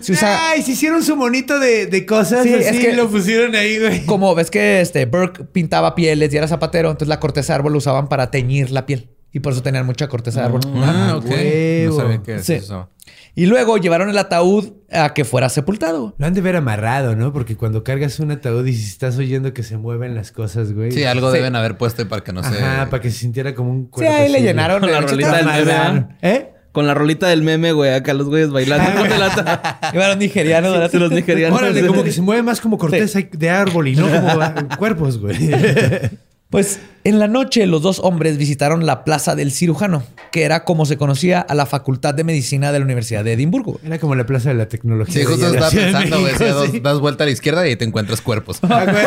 Se usa, Ay, se hicieron su monito de, de cosas Sí, así es que- lo pusieron ahí, güey. como ves que este Burke pintaba pieles y era zapatero, entonces la corteza de árbol lo usaban para teñir la piel y por eso tenían mucha corteza de árbol. Ah, ok. huevo. No sabía qué es Sí. eso. Y luego llevaron el ataúd a que fuera sepultado. Lo han de ver amarrado, ¿no? Porque cuando cargas un ataúd y si estás oyendo que se mueven las cosas, güey. Sí, algo Sí. deben haber puesto para que no se... Ajá, para que se sintiera como un Sí, cuerpo. ahí le llenaron Con (laughs) la rolita del meme. ¿Eh? Con la rolita del meme, güey, acá los güeyes bailando con el ata. Llevaron nigerianos, ¿verdad? Sí, los nigerianos. Órale, como que se mueve más como corteza de árbol y no como ah, (laughs) cuerpos, güey. (laughs) Pues en la noche los dos hombres visitaron la Plaza del Cirujano, que era como se conocía a la Facultad de Medicina de la Universidad de Edimburgo. Era como la plaza de la tecnología. Sí, justo estaba pensando, güey. Sí. das vuelta a la izquierda y ahí te encuentras cuerpos. (laughs) Ah, güey.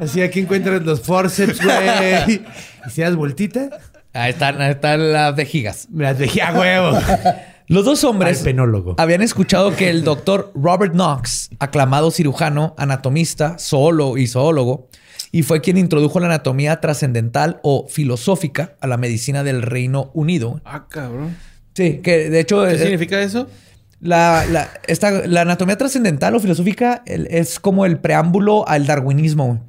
Así aquí encuentras los forceps, güey. Y si das vueltita, Ahí están, ahí están las vejigas. me las a huevo. Los dos hombres penólogo. habían escuchado que el doctor Robert Knox, aclamado cirujano, anatomista, zoólogo y zoólogo, y fue quien introdujo la anatomía trascendental o filosófica a la medicina del Reino Unido. Ah, cabrón. Sí, que de hecho ¿Qué eh, significa eso? la, la- esta- la anatomía trascendental o filosófica el- es como el preámbulo al darwinismo.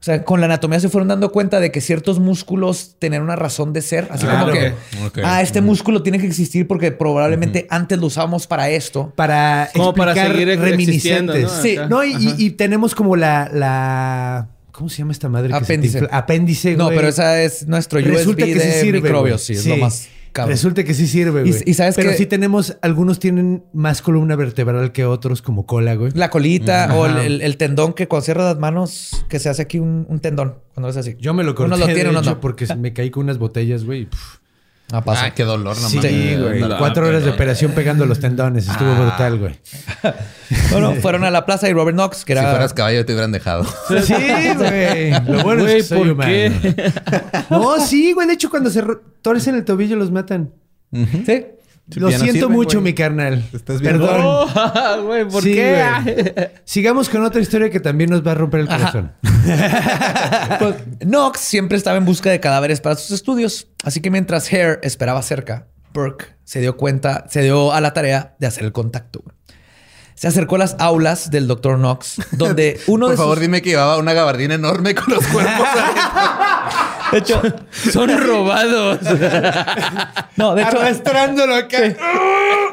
O sea, con la anatomía se fueron dando cuenta de que ciertos músculos tenían una razón de ser. Así Claro. como que, ah, este músculo tiene que existir porque probablemente antes lo usábamos para esto. Para Como para explicar seguir existiendo, reminiscentes. ¿no? Sí, Acá. no, y, y- y tenemos como la, la. ¿Cómo se llama esta madre? que se te Apéndice. Apéndice, No, pero esa es nuestro Resulta USB que sí de sirve. microbios. Sí, es lo más cabrón. Resulta que sí sirve, güey. y sabes Pero que- sí tenemos, algunos tienen más columna vertebral que otros, como cola, güey. La colita o el, Ajá. el- el tendón que cuando cierras las manos, que se hace aquí un, un tendón. Cuando es así. Yo me lo corté, Unos lo tienen, de hecho, no. porque me caí con unas botellas, güey. y, puf. Ah, pasa. Ah, qué dolor, no Sí, mames. güey. no, Cuatro horas de operación pegando los tendones. Estuvo Ah. brutal, güey. (laughs) Bueno, fueron a la plaza y Robert Knox, que Si era... fueras caballo te hubieran dejado. Sí, güey. (laughs) Lo bueno Güey, es que soy ¿por qué? No, sí, güey. De hecho, cuando se torcen el tobillo los matan. Sí, Lo siento sirven, mucho, güey. mi carnal. estás viendo? Perdón. Oh, (laughs) güey, ¿por Sí, qué? güey. (laughs) Sigamos con otra historia que también nos va a romper el corazón. (laughs) Pues, Knox siempre estaba en busca de cadáveres para sus estudios. Así que mientras Hare esperaba cerca, Burke se dio cuenta, se dio a la tarea de hacer el contacto. güey. Se acercó a las aulas del Dr. Knox, donde uno Por de favor, sus... dime que llevaba una gabardina enorme con los cuerpos. De hecho, Son robados. no, de hecho, Arrastrándolo acá.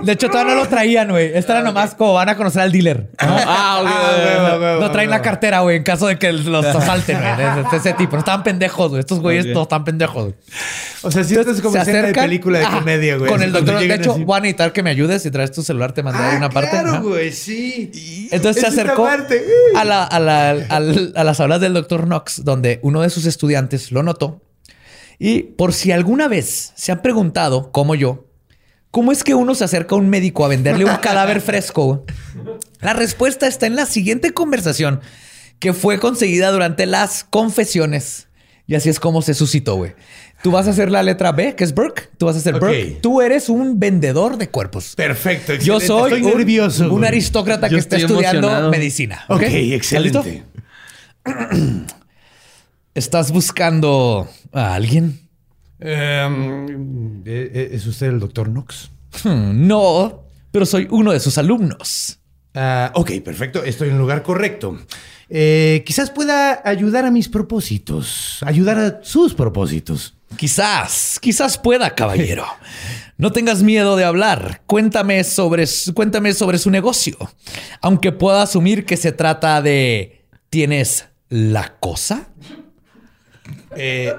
de hecho todavía no lo traían, güey. Esta era nomás como van a conocer al dealer. ah, ok. Ah, huevo, huevo, No traen la cartera, güey, en caso de que los asalten, güey. Ese tipo. No estaban pendejos, güey. Estos güeyes no están pendejos. güey. O sea, si esto es como Se escena de acercan- película de comedia, güey. Con el doctor. De hecho, así. voy a necesitar que me ayudes. Si traes tu celular, te mandé Ah, una parte. claro, güey, sí. Entonces se Es acercó parte. a, la- a la- a las aulas del doctor Knox, donde uno de sus estudiantes lo notó. Y por si alguna vez se han preguntado, como yo, ¿cómo es que uno se acerca a un médico a venderle un cadáver fresco? La respuesta está en la siguiente conversación que fue conseguida durante las confesiones. Y así es como se suscitó, güey. Tú vas a hacer la letra B, que es Burke. Tú vas a ser Ok. Burke. Tú eres un vendedor de cuerpos. Perfecto, Yo soy Estoy un, nervioso. un aristócrata Yo que está estudiando emocionado. medicina. Ok, ¿Estás listo? excelente. (clears throat) ¿Estás buscando a alguien? Em, eh, eh, ¿Es usted el doctor Knox? Hmm, no, pero soy uno de sus alumnos. Ah, ok, perfecto. Estoy en el lugar correcto. Eh, quizás pueda ayudar a mis propósitos. Ayudar a sus propósitos. Quizás, quizás pueda, caballero. (laughs) No tengas miedo de hablar. Cuéntame sobre, cuéntame sobre su negocio. Aunque pueda asumir que se trata de... ¿Tienes la cosa? Eh,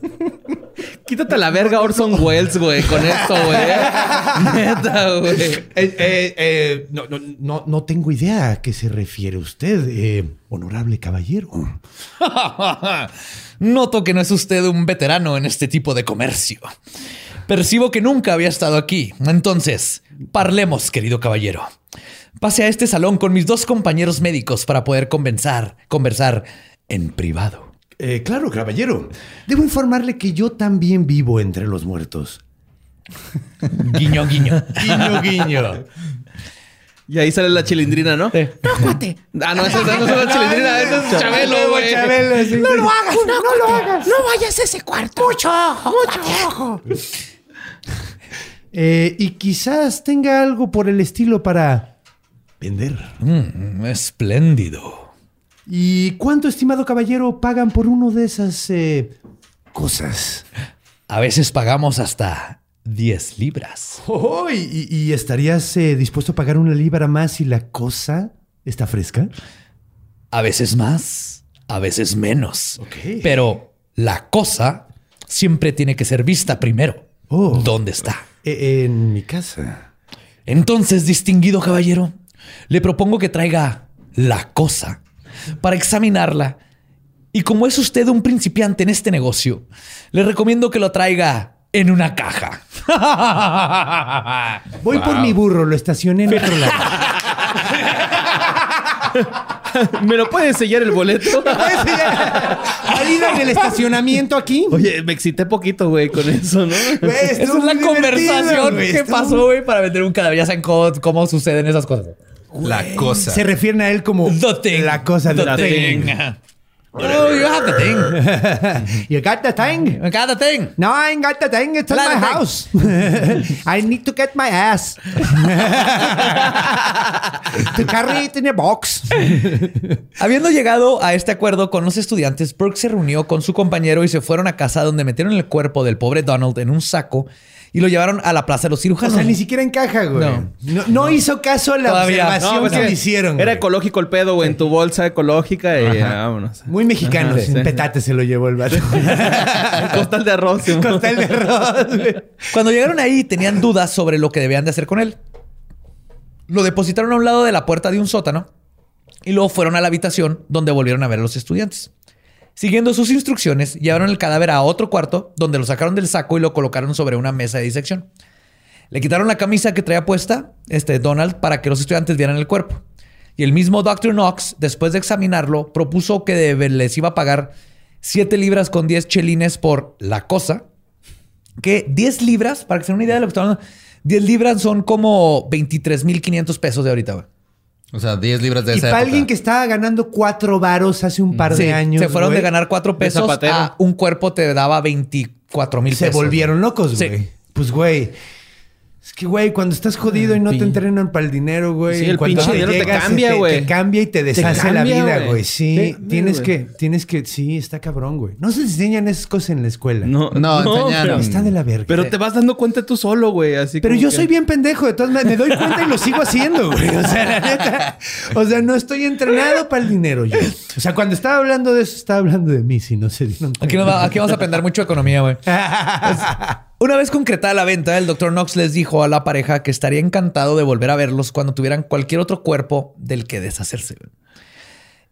(laughs) Quítate la verga Orson Welles, güey, con esto, güey. (laughs) Neta, güey. eh, eh, eh, no, no, no, no tengo idea a qué se refiere usted, honorable caballero. (laughs) Noto que no es usted un veterano en este tipo de comercio. Percibo que nunca había estado aquí. Entonces, parlemos, querido caballero. Pase a este salón con mis dos compañeros médicos para poder conversar, conversar en privado. Eh, claro, caballero. Debo informarle que yo también vivo entre los muertos. (laughs) Guiño, guiño. Guiño, guiño. Y ahí sale la chilindrina, ¿no? No, cuate. Ah, no, esa no es la chilindrina, esa es Chabelo, güey. No lo hagas, no, lo hagas. No vayas a ese cuarto. Mucho ojo, mucho ojo. (laughs) Eh, y quizás tenga algo por el estilo para vender. Mm, espléndido. ¿Y cuánto, estimado caballero, pagan por uno de esas eh, cosas? A veces pagamos hasta 10 libras. Oh, ¿y, estarías eh, dispuesto a pagar una libra más si la cosa está fresca? A veces más, a veces menos. Ok. Pero la cosa siempre tiene que ser vista primero. Oh. ¿Dónde está? Eh, en mi casa. Entonces, distinguido caballero, le propongo que traiga la cosa para examinarla. Y como es usted un principiante en este negocio, le recomiendo que lo traiga en una caja. (laughs) Voy por mi burro, lo estacioné en otro lado. (laughs) ¿Me lo pueden sellar el boleto? ¿Salida en el estacionamiento aquí? Oye, me excité poquito, güey, con eso, ¿no? Güey, Esa estuvo es la conversación que pasó, güey, para vender un cadáver. Ya saben cómo, cómo suceden esas cosas. La cosa. Se refieren a él como The thing. la cosa The de thing. Oh, you have the thing. You got the thing? I got the thing. No, I ain't got the thing. It's in my house. (laughs) I need to get my ass. (laughs) to carry it in a box. Habiendo llegado a este acuerdo con los estudiantes, Burke se reunió con su compañero y se fueron a casa donde metieron el cuerpo del pobre Donald en un saco y lo llevaron a la plaza de los O cirujanos. sea, ni siquiera encaja, güey. No. No, no hizo caso a la Todavía. observación pues que le hicieron. Era güey. ecológico el pedo, güey, en tu bolsa ecológica y ah, vámonos. Muy mexicano. Ajá, sin sí. petate se lo llevó el vato. (laughs) Costal de arroz. Simón. Costal de arroz, güey. Cuando llegaron ahí tenían dudas sobre lo que debían de hacer con él. Lo depositaron a un lado de la puerta de un sótano y luego fueron a la habitación donde volvieron a ver a los estudiantes. Siguiendo sus instrucciones, llevaron el cadáver a otro cuarto donde lo sacaron del saco y lo colocaron sobre una mesa de disección. Le quitaron la camisa que traía puesta, este Donald, para que los estudiantes vieran el cuerpo. Y el mismo Dr. Knox, después de examinarlo, propuso que les iba a pagar 7 libras con 10 chelines por la cosa, que 10 libras, para que se den una idea de lo que estamos hablando, 10 libras son como 23.500 pesos de ahorita, güey. O sea, 10 libras de Y esa para época. alguien que estaba ganando cuatro varos hace un par Sí, de años. se fueron güey, de ganar 4 pesos a un cuerpo te daba 24 mil Se pesos. volvieron locos, Sí. güey. Pues, güey. Es que, güey, cuando estás jodido y no te entrenan para el dinero, güey. Sí, el cuando pinche dinero te cambia, te- güey. Te, cambia y te deshace cambia, la vida, güey. Sí, Te tienes que, tienes que, sí, está cabrón, güey. No se enseñan esas cosas en la escuela. No, No, enseñaron. pero- Está de la verga. Pero te vas dando cuenta tú solo, güey. Así Pero yo que- soy bien pendejo, de todas maneras, me doy cuenta y lo sigo haciendo, güey. O sea, la neta. O sea, no estoy entrenado para el dinero yo. O sea, cuando estaba hablando de eso, estaba hablando de mí, si no se dieron Aquí, va- aquí vamos a aprender mucho de economía, güey. (laughs) Una vez concretada la venta, el Dr. Knox les dijo a la pareja que estaría encantado de volver a verlos cuando tuvieran cualquier otro cuerpo del que deshacerse.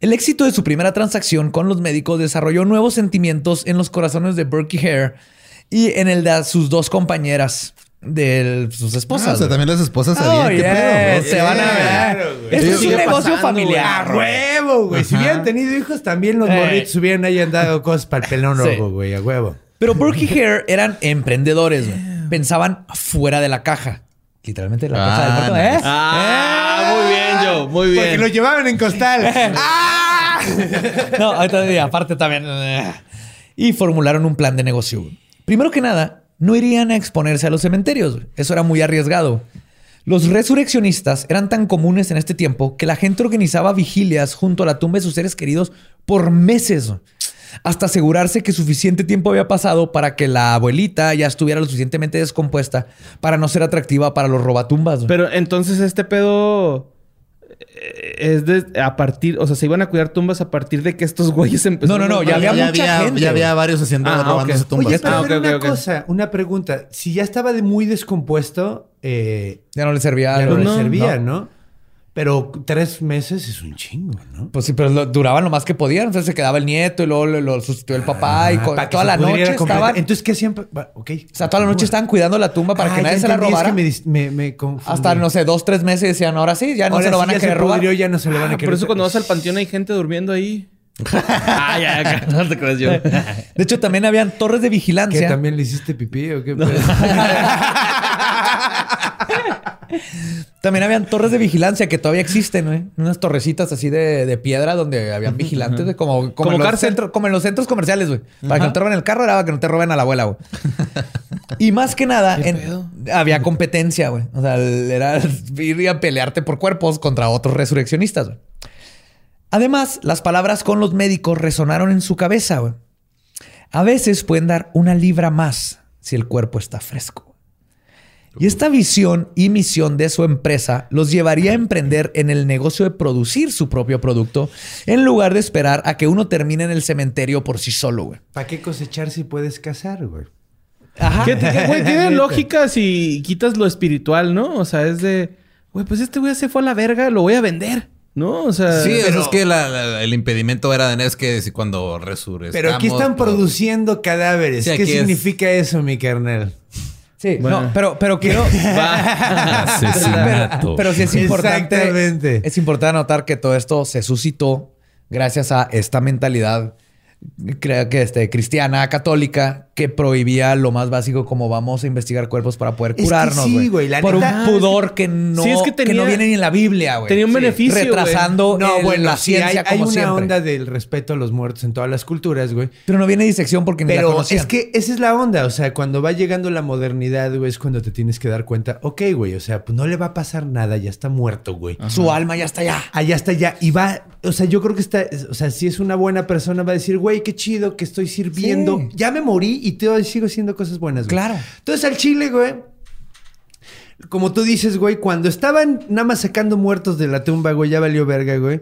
El éxito de su primera transacción con los médicos desarrolló nuevos sentimientos en los corazones de Burke y Hare y en el de sus dos compañeras de sus Ah, esposas. o sea, también las esposas Oh, sabían qué yeah, pedo. se van a ver. Esto es un negocio pasando, familiar. A huevo, güey. Si hubieran tenido hijos, también los Eh. morritos hubieran ahí andado cosas para el pelón Sí. rojo, güey. A huevo. Pero Burke y Hare eran emprendedores, güey. Pensaban fuera de la caja. Literalmente la caja del Ah. ¿eh? Ah, muy bien, Joe. Muy Porque bien. lo llevaban en costal. (laughs) (laughs) ¡Ah! No, aparte también. eh. Y formularon un plan de negocio. Primero que nada, no irían a exponerse a los cementerios. Eso era muy arriesgado. Los resurreccionistas eran tan comunes en este tiempo que la gente organizaba vigilias junto a la tumba de sus seres queridos por meses. Hasta asegurarse que suficiente tiempo había pasado para que la abuelita ya estuviera lo suficientemente descompuesta para no ser atractiva para los robatumbas. güey. Pero entonces este pedo eh, es de a partir, o sea, se iban a cuidar tumbas a partir de que estos güeyes empezaron. No, no, no, ya había mucha gente, Ya había varios haciendo, Ah, robándose ok. tumbas. Oye, pero Ah, a ver ok, una cosa, una pregunta. Si ya estaba de muy descompuesto, eh, Ya no le servía. ya no le no, servía, ¿no? Pero tres meses es un chingo, ¿no? Pues sí, pero lo- duraban lo más que podían. Entonces se quedaba el nieto y luego lo, lo sustituyó el papá y Ah, que toda la noche estaban... Entonces, ¿qué? Pa- Ok. o sea, toda la noche estaban cuidando la tumba para Ah, que nadie se la entendí, es robara. que me, me, me confundí. Hasta, no sé, dos, tres meses decían, ahora sí, ya no Ahora se lo sí van a ya querer se robar. pudrió, ya no se lo van a Ah, querer por eso cuando vas al panteón hay gente durmiendo ahí. (laughs) ah, ya, ya, no te creas yo. (laughs) De hecho, también habían torres de ¿Que vigilancia. también le hiciste pipí o qué? (laughs) También habían torres de vigilancia que todavía existen, güey. Unas torrecitas así de, de piedra donde habían vigilantes, como, como, en los centros, como en los centros comerciales, güey. Para que no te roben el carro, era para que no te roben a la abuela, güey. (laughs) Y más que nada, en- había competencia, güey. O sea, era ir a pelearte por cuerpos contra otros resurreccionistas, güey. Además, las palabras con los médicos resonaron en su cabeza, güey. A veces pueden dar una libra más si el cuerpo está fresco. Y esta visión y misión de su empresa los llevaría a emprender en el negocio de producir su propio producto en lugar de esperar a que uno termine en el cementerio por sí solo, güey. ¿Para qué cosechar si puedes cazar, güey? Ajá. ¿Qué, qué- güey, tiene (laughs) lógica si quitas lo espiritual, ¿no? O sea, es de, güey, pues este güey se fue a la verga, lo voy a vender, ¿no? O sea, Sí, pero- eso es que la- la- el impedimento era de es que si cuando resurrecamos... Pero aquí están pues, produciendo cadáveres. Sí, ¿Qué es- significa eso, mi carnal? Sí, Bueno. no, pero, pero quiero. (laughs) pero, (laughs) pero sí es importante. Exactamente. Es importante anotar que todo esto se suscitó gracias a esta mentalidad que este, cristiana, católica, que prohibía lo más básico como vamos a investigar cuerpos para poder que curarnos, sí, güey. la Por neta- un pudor que no, Sí, es que que tenía- no viene ni en la Biblia, güey. tenía un Sí. beneficio. Retrasando No, el- bueno, la sí, hay, ciencia hay como una siempre. onda del respeto a los muertos en todas las culturas, güey. Pero no viene disección porque ni la Pero conocían. es que esa es la onda. O sea, cuando va llegando la modernidad, güey, es cuando te tienes que dar cuenta, ok, güey, o sea, pues no le va a pasar nada, ya está muerto, güey. Su alma ya está allá. Allá está ya. Y va, o sea, yo creo que está, o sea, si es una buena persona, va a decir, güey, qué chido que estoy sirviendo. Sí. Ya me morí y todavía sigo haciendo cosas buenas, güey. Claro. Entonces al chile, güey. Como tú dices, güey, cuando estaban nada más sacando muertos de la tumba, güey, ya valió verga, güey.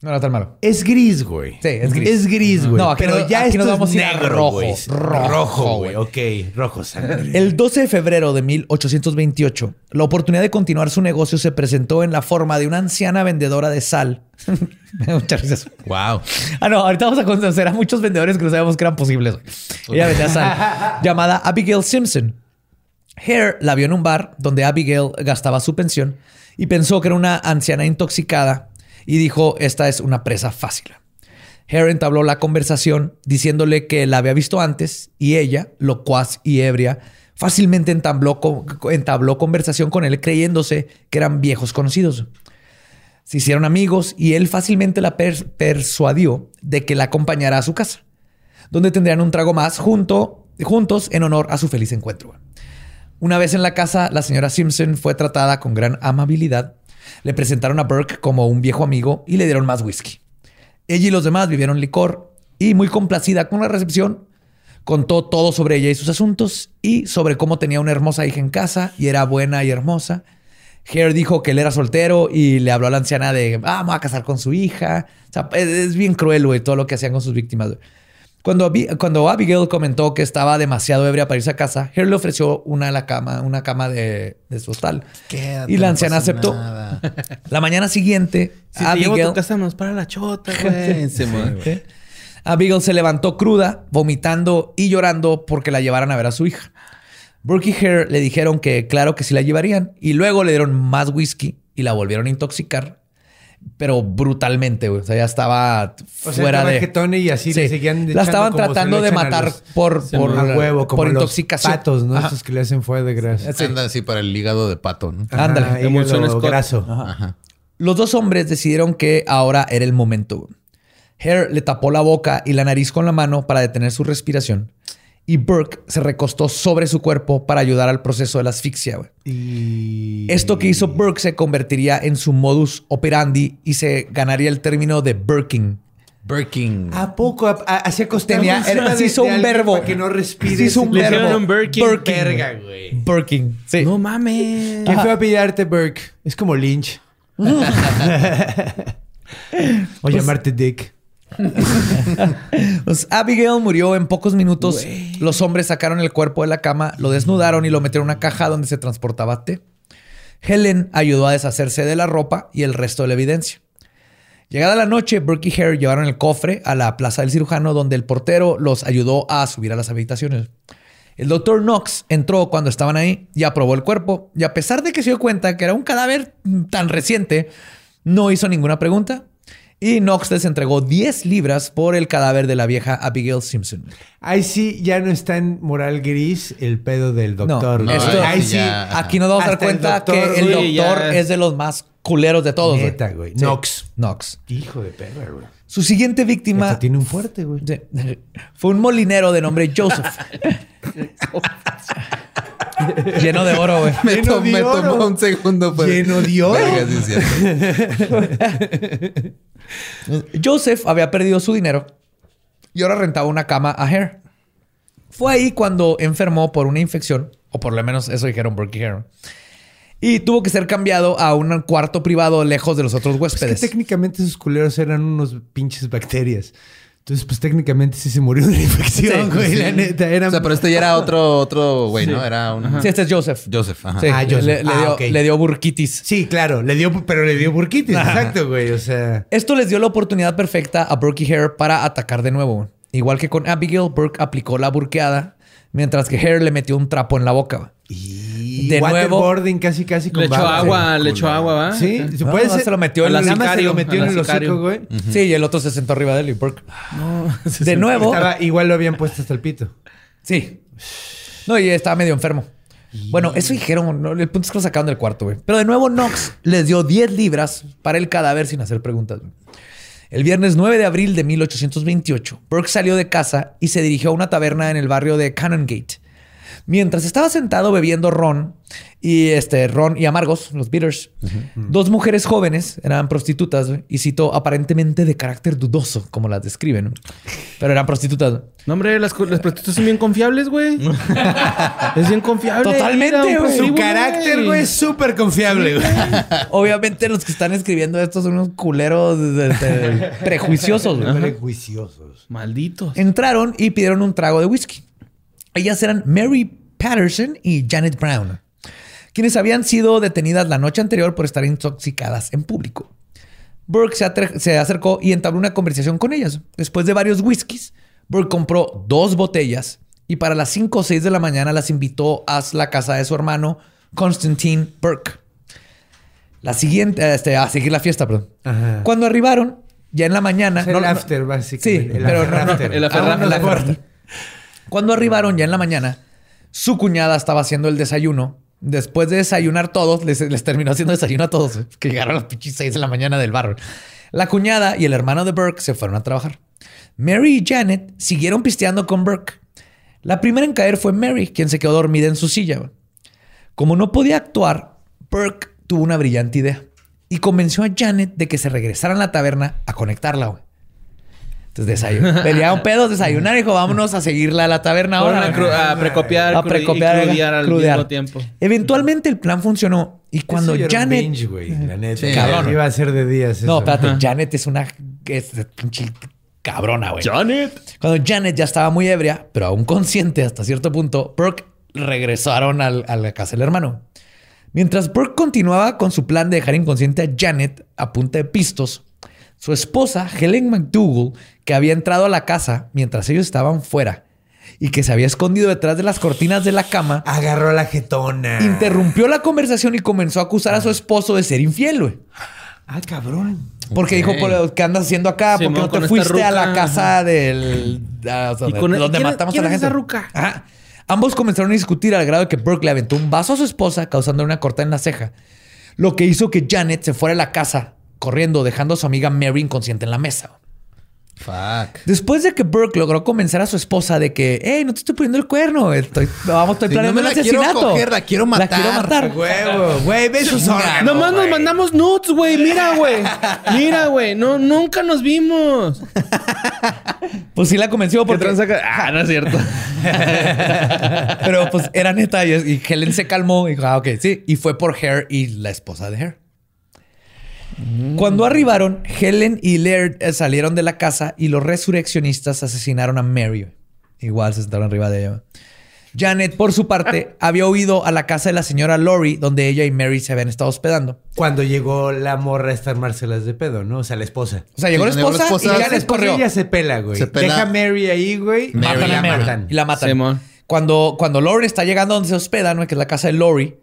No era tan malo. Es gris, güey. Sí, es gris. Es gris, güey. No, aquí pero no- ya aquí esto nos es vamos a negro, rojo. güey. Rojo, güey. Ok, rojo sangre. El 12 de febrero de 1828, la oportunidad de continuar su negocio se presentó en la forma de una anciana vendedora de sal. (laughs) Me da mucha risa eso. Wow. Ah, no, ahorita vamos a conocer a muchos vendedores que no sabíamos que eran posibles. Ella vendía sal. (laughs) llamada Abigail Simpson. Hare la vio en un bar donde Abigail gastaba su pensión y pensó que era una anciana intoxicada y dijo, esta es una presa fácil. Hare entabló la conversación diciéndole que la había visto antes y ella, locuaz y ebria, fácilmente entabló, entabló conversación con él creyéndose que eran viejos conocidos. Se hicieron amigos y él fácilmente la pers- persuadió de que la acompañara a su casa, donde tendrían un trago más junto, juntos en honor a su feliz encuentro. Una vez en la casa, la señora Simpson fue tratada con gran amabilidad. Le presentaron a Burke como un viejo amigo y le dieron más whisky. Ella y los demás vivieron licor y muy complacida con la recepción, contó todo sobre ella y sus asuntos y sobre cómo tenía una hermosa hija en casa y era buena y hermosa. Hare dijo que él era soltero y le habló a la anciana de, "Ah, vamos a casar con su hija. O sea, es, bien cruel, güey, todo lo que hacían con sus víctimas. Cuando, Abi- cuando Abigail comentó que estaba demasiado ebria para irse a casa, Hare le ofreció una, la cama, una cama de, de su hostal. Quédate, y la anciana aceptó. nada. (laughs) La mañana siguiente, Si te llevo a Abigail, tu casa, nos para la chota, güey. Mueve. Sí. Abigail se levantó cruda, vomitando y llorando porque la llevaran a ver a su hija. Burke y Hare le dijeron que claro que sí la llevarían y luego le dieron más whisky y la volvieron a intoxicar, pero brutalmente, güey. O sea, ya estaba O sea, fuera estaba de... y así Sí. le seguían La estaban tratando de matar los- por, por, a huevo, como por los intoxicación. patos, ¿no? Ajá. Esos que le hacen fuego de grasa. Sí. Anda así para el hígado de pato, ¿no? Ajá, Ándale, graso. Ajá. Los dos hombres decidieron que ahora era el momento. Hare le tapó la boca y la nariz con la mano para detener su respiración. Y Burke se recostó sobre su cuerpo para ayudar al proceso de la asfixia. güey. Y... Esto que hizo Burke se convertiría en su modus operandi y se ganaría el término de Burking. Burking. ¿A poco? ¿A- a- Así acostado Tenía, encima era- de- se hizo de un verbo. Para que no respire. Se hizo un Le verbo. un Burking. Burking. Verga, güey. Burking. Sí. No mames. ¿Quién fue a pillarte, Burke? Es como Lynch. (laughs) (laughs) o llamarte Dick. Pues Abigail murió en pocos minutos. Los hombres sacaron el cuerpo de la cama, lo desnudaron y lo metieron en una caja donde se transportaba té. Helen ayudó a deshacerse de la ropa y el resto de la evidencia. Llegada la noche, Burke y Hare llevaron el cofre a la plaza del cirujano donde el portero los ayudó a subir a las habitaciones. El doctor Knox entró cuando estaban ahí y aprobó el cuerpo y a pesar de que se dio cuenta que era un cadáver tan reciente, no hizo ninguna pregunta y Knox les entregó 10 libras por el cadáver de la vieja Abigail Simpson. Ahí sí ya no está en moral gris el pedo del doctor. No, esto- ahí sí ya- Aquí nos vamos a dar el cuenta doctor, que el doctor ya. es de los más culeros de todos. güey. Neta, güey. Sí. Knox. Knox. Hijo de perra, güey. Su siguiente víctima Hasta tiene un fuerte, güey. (laughs) Fue un molinero de nombre Joseph. (laughs) (laughs) (laughs) Lleno de oro, güey. Me, Lleno to- de me oro. tomó un segundo. Pues. Lleno de oro. (laughs) Joseph había perdido su dinero y ahora rentaba una cama a Hare. Fue ahí cuando enfermó por una infección, o por lo menos eso dijeron y Hare. Y tuvo que ser cambiado a un cuarto privado lejos de los otros Es que huéspedes. técnicamente esos culeros eran unos pinches bacterias. Entonces, pues técnicamente sí se murió de la infección, Sí, güey. sí. La neta, eran... O sea, pero este ya era otro, otro güey, ¿no? Era un... Sí, este es Joseph. Joseph, ajá. Sí, Ah, Joseph. Le, le Ah, dio, ok. le dio burquitis. Sí, claro. Le dio, pero le dio burquitis. Exacto, güey. O sea... Esto les dio la oportunidad perfecta a Burke y Hare para atacar de nuevo. Igual que con Abigail, Burke aplicó la burqueada, mientras que Hare le metió un trapo en la boca. Y De nuevo- casi casi con Le echó agua, le echó agua, ¿va? Sí, se puede ser. se lo metió en la se lo metió a en el hocico, güey. Sí, y el otro se sentó arriba de él y Burke. No, (laughs) De nuevo. Estaba, igual lo habían puesto hasta el pito. Sí. No, y estaba medio enfermo. Bueno, eso dijeron. ¿no? El punto es que lo sacaron del cuarto, güey. Pero de nuevo, Knox les dio 10 libras para el cadáver sin hacer preguntas. güey. El viernes 9 de abril de 1828, Burke salió de casa y se dirigió a una taberna en el barrio de Canongate. Mientras estaba sentado bebiendo ron y este ron y amargos, los bitters, dos mujeres jóvenes eran prostitutas güey, y citó aparentemente de carácter dudoso, como las describen, pero eran prostitutas. No, hombre, las, prostitutas son bien confiables, güey. (laughs) es bien confiable. Totalmente, güey. Su prostíbulo, carácter, güey, es súper confiable, güey. Obviamente los que están escribiendo esto son unos culeros de- de- de- prejuiciosos. güey. Prejuiciosos. Malditos. Entraron y pidieron un trago de whisky. Ellas eran Mary Patterson y Janet Brown, quienes habían sido detenidas la noche anterior por estar intoxicadas en público. Burke se, acercó y entabló una conversación con ellas. Después de varios whiskies, Burke compró dos botellas y para las 5 o 6 de la mañana las invitó a la casa de su hermano, Constantine Burke. La siguiente, este, a seguir la fiesta, perdón. Ajá. Cuando arribaron, ya en la mañana. El after, básicamente. Sí, El pero after no, no, after. el after Ah, el after. Cuando arribaron ya en la mañana, su cuñada estaba haciendo el desayuno. Después de desayunar todos, les, terminó haciendo desayuno a todos, (laughs) que llegaron a las pinches 6 de la mañana del barrio. La cuñada y el hermano de Burke se fueron a trabajar. Mary y Janet siguieron pisteando con Burke. La primera en caer fue Mary, quien se quedó dormida en su silla. Como no podía actuar, Burke tuvo una brillante idea y convenció a Janet de que se regresara a la taberna a conectarla. Güey. Entonces desayunó. (laughs) Venía un pedo, desayunar dijo, vámonos a seguirla a la taberna ahora. a, precopiar, A precopiar, y crudear al crudear. mismo tiempo. Eventualmente el plan funcionó y cuando Eso Janet... binge, güey, la neta. Sí. Cabrón. Iba a ser de días. No, espérate, Ajá. Janet es una es pinche cabrona, güey. Janet. Cuando Janet ya estaba muy ebria, pero aún consciente hasta cierto punto, Burke regresaron al- a la casa del hermano. Mientras Burke continuaba con su plan de dejar inconsciente a Janet a punta de pistos, su esposa, Helen McDougall, que había entrado a la casa mientras ellos estaban fuera y que se había escondido detrás de las cortinas de la cama, Agarró la jetona. interrumpió la conversación y comenzó a acusar a su esposo de ser infiel, güey. Ah, cabrón. Porque dijo, "Por- ¿qué andas haciendo acá? ¿Por qué no te fuiste a la ruca". casa del... a- o sea, ¿Y de- con- donde matamos a la gente? esa ruca? Ajá. Ambos comenzaron a discutir al grado de que Burke le aventó un vaso a su esposa, causando una corta en la ceja. Lo que hizo que Janet se fuera a la casa corriendo, dejando a su amiga Mary inconsciente en la mesa. Fuck. Después de que Burke logró convencer a su esposa de que, hey, no te estoy poniendo el cuerno, estoy, vamos, estoy Sí, planeando no me un la quiero asesinato. coger, la quiero matar. La quiero matar. Huevo, güey, ve sus órganos. Nomás nos mandamos nudes, güey. Mira, güey. Mira, güey. No, nunca nos vimos. (laughs) Pues sí la convenció ¿Qué porque... tranza acá? Ah, no es cierto. (laughs) Pero pues era neta y, Helen se calmó y dijo, ah, ok, sí. Y fue por Hare y la esposa de Cuando arribaron, Helen y Laird eh, salieron de la casa y los resurreccionistas asesinaron a Mary. Igual se sentaron arriba de ella. Janet, por su parte, (laughs) había huido a la casa de la señora Lori, donde ella y Mary se habían estado hospedando. Cuando llegó la morra a estar Marcelas de pedo, ¿no? O sea, la esposa. O sea, llegó Sí, la llegó la esposa, esposa. y La Janet esposa corrió. ella se pela, güey. Se pela. Deja a Mary ahí, güey. Mary Matan y a la Mary matan. y la matan. Simón. Cuando, cuando Lori está llegando donde se hospeda, ¿no? que es la casa de Lori,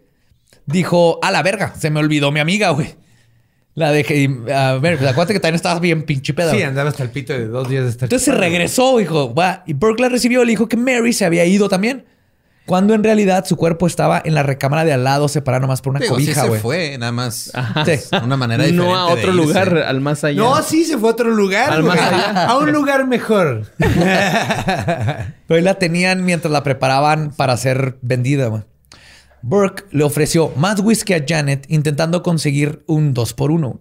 dijo, a la verga, se me olvidó mi amiga, güey. La dejé. y, A ver, pues, acuérdate que también estabas bien pinche peda. Sí, andaba hasta el pito de dos días de estar. Entonces se regresó, dijo, va. Y Burke la recibió le dijo que Mary se había ido también. Cuando en realidad su cuerpo estaba en la recámara de al lado, separado nomás por una Digo, sí cobija, se güey. fue, nada más. Sí. Una manera diferente. No a otro de irse. lugar, al más allá. No, sí, se fue a otro lugar. Al más allá. A un lugar mejor. (laughs) Pero ahí la tenían mientras la preparaban para ser vendida, güey. Burke le ofreció más whisky a Janet intentando conseguir un dos por uno.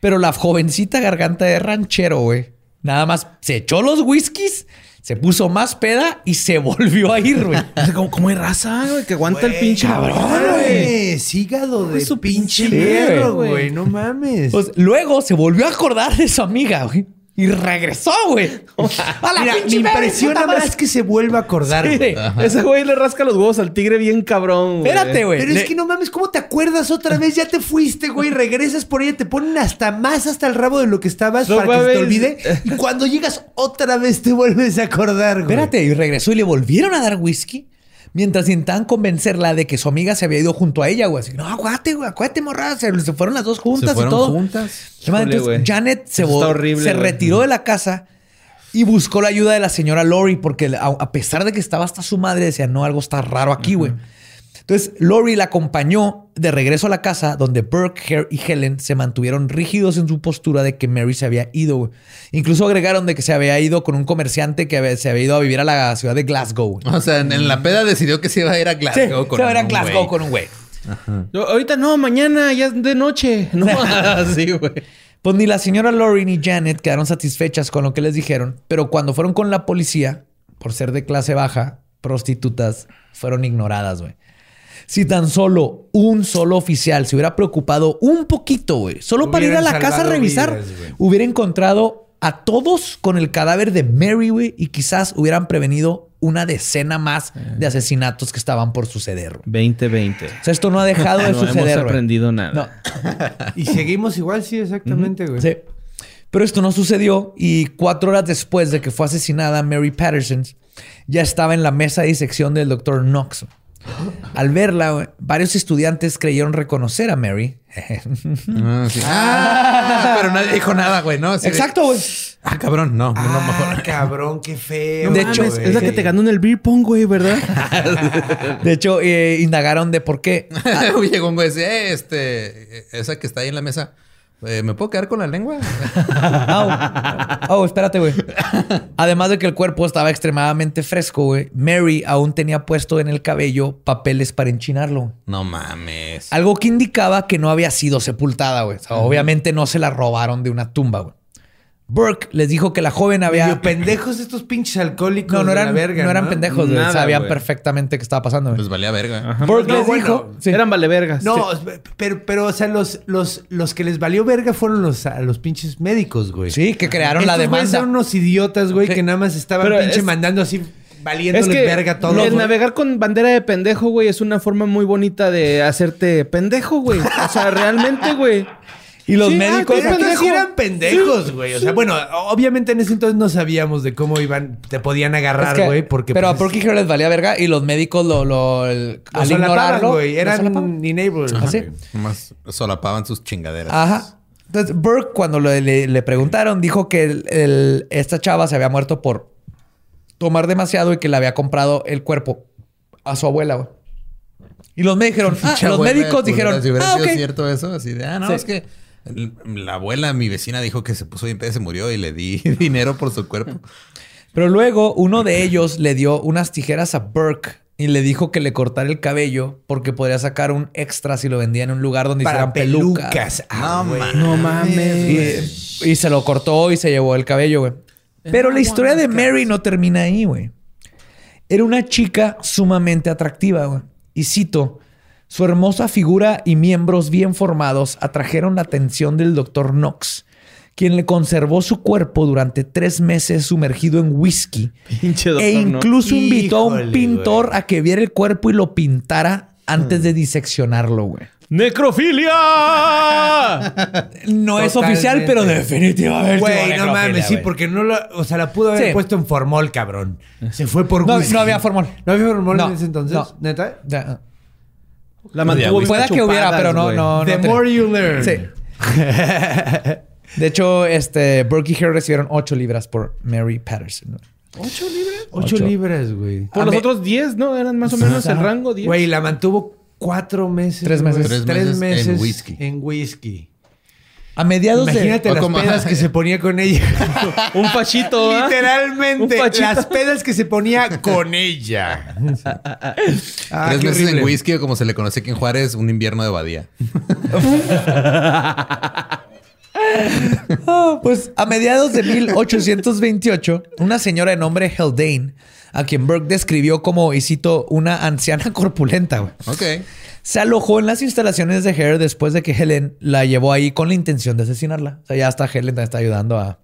Pero la jovencita garganta de ranchero, güey, nada más se echó los whiskies, se puso más peda y se (laughs) volvió a ir, güey. O sea, ¿Cómo, cómo hay raza, güey? Que aguanta el pinche cabrón, güey. güey. Es hígado de su pinche hierro, güey. güey. No mames. Pues luego se volvió a acordar de su amiga, güey. Y regresó, güey. (laughs) A la Mira, me pinche impresiona más que se vuelva a acordar. Sí. güey. Ese güey le rasca los huevos al tigre bien cabrón, güey. Espérate, güey. Pero Le- es que no mames, ¿cómo te acuerdas otra vez? Ya te fuiste, güey, regresas por ella, te ponen hasta más hasta el rabo de lo que estabas No para que se te olvide. Y cuando llegas otra vez te vuelves a acordar, güey. Espérate, y regresó y le volvieron a dar whisky. Mientras intentaban convencerla de que su amiga se había ido junto a ella, güey. Así, no, acuérdate, güey, acuérdate, morra. Se, se fueron las dos juntas Se fueron y todo. juntas. Híjole, entonces. Janet se, horrible, se güey. retiró de la casa y buscó la ayuda de la señora Lori porque a, a pesar de que estaba hasta su madre, decía, no, algo está raro aquí, güey. Entonces, Lori la acompañó de regreso a la casa donde Burke, Hare y Helen se mantuvieron rígidos en su postura de que Mary se había ido. güey. Incluso agregaron de que se había ido con un comerciante que había- se había ido a vivir a la ciudad de Glasgow. O sea, en, la peda decidió que se iba a ir a Sí, Glasgow se con iba a ir a un Glasgow güey. con un güey. Ahorita no, mañana, ya es de noche. No, (laughs) (laughs) así, güey. Pues ni la señora Lori ni Janet quedaron satisfechas con lo que les dijeron, pero cuando fueron con la policía, por ser de clase baja, prostitutas, fueron ignoradas, güey. Si tan solo un solo oficial se hubiera preocupado un poquito, güey, solo para ir a la casa a revisar, vidas, hubiera encontrado a todos con el cadáver de Mary, güey, y quizás hubieran prevenido una decena más de asesinatos que estaban por suceder. güey. 2020. O sea, esto no ha dejado (laughs) de No suceder. hemos güey. aprendido nada. No. (laughs) Y seguimos igual, sí, exactamente, güey. Sí. Pero esto no sucedió y cuatro horas después de que fue asesinada Mary Patterson, ya estaba en la mesa de disección del doctor Knox. Al verla, güey, varios estudiantes creyeron reconocer a Mary. (laughs) Ah, sí. Ah, pero nadie dijo nada, güey, ¿no? Así Exacto, güey. Ah, cabrón, no. no, Ah, mejor. cabrón, qué feo. De No hecho, es la que te ganó en el beer pong, güey, ¿verdad? (laughs) De hecho, eh, indagaron de por qué. (laughs) Llegó un güey y dice, eh, este, esa que está ahí en la mesa, eh, ¿me puedo quedar con la lengua? Au. (laughs) Oh, espérate, güey. Además de que el cuerpo estaba extremadamente fresco, güey, Mary aún tenía puesto en el cabello papeles para enchinarlo. no mames. Algo que indicaba que no había sido sepultada, güey. O sea, Obviamente no se la robaron de una tumba, güey. Burke les dijo que la joven había... Medio pendejos estos pinches alcohólicos. No, no de la eran, verga, no eran pendejos, güey. Nada, Sabían perfectamente qué estaba pasando, güey. Les valía verga. Burke No, les bueno, dijo... sí. Eran valevergas. No, pero, pero, o sea, los, los, los que les valió verga fueron los, a los pinches médicos, güey. Sí, que crearon la Estos demanda. eran unos idiotas, güey, Sí. que nada más estaban Pero pinche es- mandando así, Es valiéndoles que verga todo. el navegar con bandera de pendejo, güey, es una forma muy bonita de hacerte pendejo, güey. O sea, realmente, güey. Y los Sí, ah, médicos... Pero que sí eran pendejos, güey. O sea, bueno, obviamente en ese entonces no sabíamos de cómo iban, te podían Es agarrar, que- güey, porque pero pues, a Burke Hero les valía verga y los médicos lo, lo- el- lo al solapaban, ignorarlo güey. Eran enablers. Así. güey. Nomás solapaban sus chingaderas. Ajá. Entonces, Burke, cuando le, le- le preguntaron, dijo que el- el- esta chava se había muerto por tomar demasiado y que le había comprado el cuerpo a su abuela, güey. Y los, me dijeron, (laughs) ah, los médicos culera, dijeron, Si hubiera ah, sido ok. cierto eso, así de, ah, no, Sí. es que la abuela, mi vecina, dijo que se puso bien pedo, se murió y le di (laughs) dinero por su cuerpo. Pero luego uno de ellos le dio unas tijeras a Burke y le dijo que le cortara el cabello porque podría sacar un extra si lo vendía en un lugar donde Para hicieran pelucas. pelucas. Ah, No güey. mames. No mames. Y, y se lo cortó y se llevó el cabello, güey. Pero la historia de Mary no termina ahí, güey. Era una chica sumamente atractiva, güey. Y cito, su hermosa figura y miembros bien formados atrajeron la atención del doctor Knox, quien le conservó su cuerpo durante tres meses sumergido en whisky Pinche doctor, e ¿no? incluso invitó a un pintor güey. a que viera el cuerpo y lo pintara antes de diseccionarlo, güey. ¡Necrofilia! No es Totalmente. oficial, pero definitivamente. Güey, no mames, sí, porque no la, o sea, la pudo haber Sí. puesto en formol, cabrón. Se fue por No, whisky. no había formol. ¿No había formol No, en ese entonces? no. ¿Neta? Ya. La mantuvo Pueda que hubiera, pero no, no, no. The tenía. more you learn. Sí. (laughs) De hecho, este, Burke y Hare recibieron 8 libras por Mary Patterson. ¿Ocho libras? Ocho, Ocho. libras, güey. Por A los mí- otros 10, ¿no? Eran más o menos el rango 10. Güey, la mantuvo cuatro meses. Tres meses. güey. Tres meses en whisky. En whisky. A mediados Imagínate O las como- pedas que se ponía con ella. (laughs) Un fachito, ¿ah? Literalmente. Un fachito. Las pedas que se ponía con ella. Ah, Tres meses horrible. en whisky, o como se le conoce aquí en Juárez, un invierno de badía. de... (laughs) Ah, pues a mediados de 1828, una señora de nombre Haldane, a quien Burke describió como, y cito, una anciana (laughs) corpulenta, güey. Ok. Se alojó en las instalaciones de Hare después de que Helen la llevó ahí con la intención de asesinarla. O sea, ya hasta Helen está ayudando a...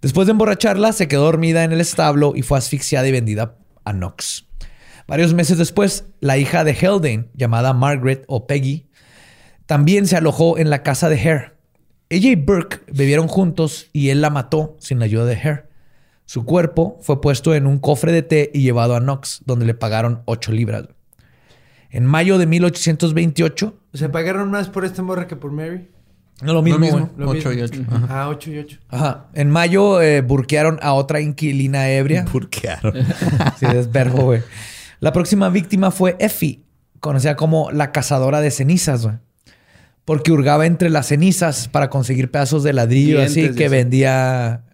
Después de emborracharla, se quedó dormida en el establo y fue asfixiada y vendida a Knox. Varios meses después, la hija de Haldane, llamada Margaret o Peggy, también se alojó en la casa de Hare. Ella y Burke bebieron juntos y él la mató sin la ayuda de Hare. Su cuerpo fue puesto en un cofre de té y llevado a Knox, donde le pagaron 8 libras. En mayo de 1828, O sea, pagaron más por esta morra que por Mary. no lo mismo, güey. Lo Ocho mismo. y ocho. Ajá. Ah, 8 y 8. Ajá. En mayo eh, burquearon a otra inquilina ebria. (laughs) Burquearon. (laughs) Sí, es verbo, güey. La próxima víctima fue Effie, conocida como la cazadora de cenizas, güey. Porque hurgaba entre las cenizas para conseguir pedazos de ladrillo, así Dientes y que vendía.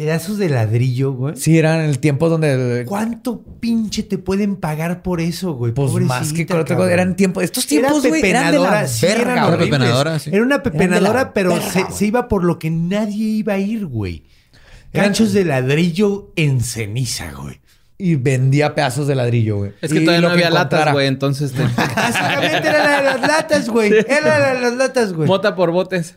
Pedazos de ladrillo, güey. Sí, eran el tiempo donde. ¿Cuánto pinche te pueden pagar por eso, güey? Pues más que cosa. Eran tiempos. Estos tiempos, güey, eran de la pepenadora, sí, verga, eran pepenadora, sí. Era una pepenadora, pero verga, se, iba por lo que nadie iba a ir, güey. Ganchos de ladrillo en ceniza, güey. Y vendía pedazos de ladrillo, güey. Es que Y todavía lo no había encontrara. latas, güey. Entonces, te- (laughs) Básicamente era la de las latas, güey. Era la de las latas, güey. mota por botes.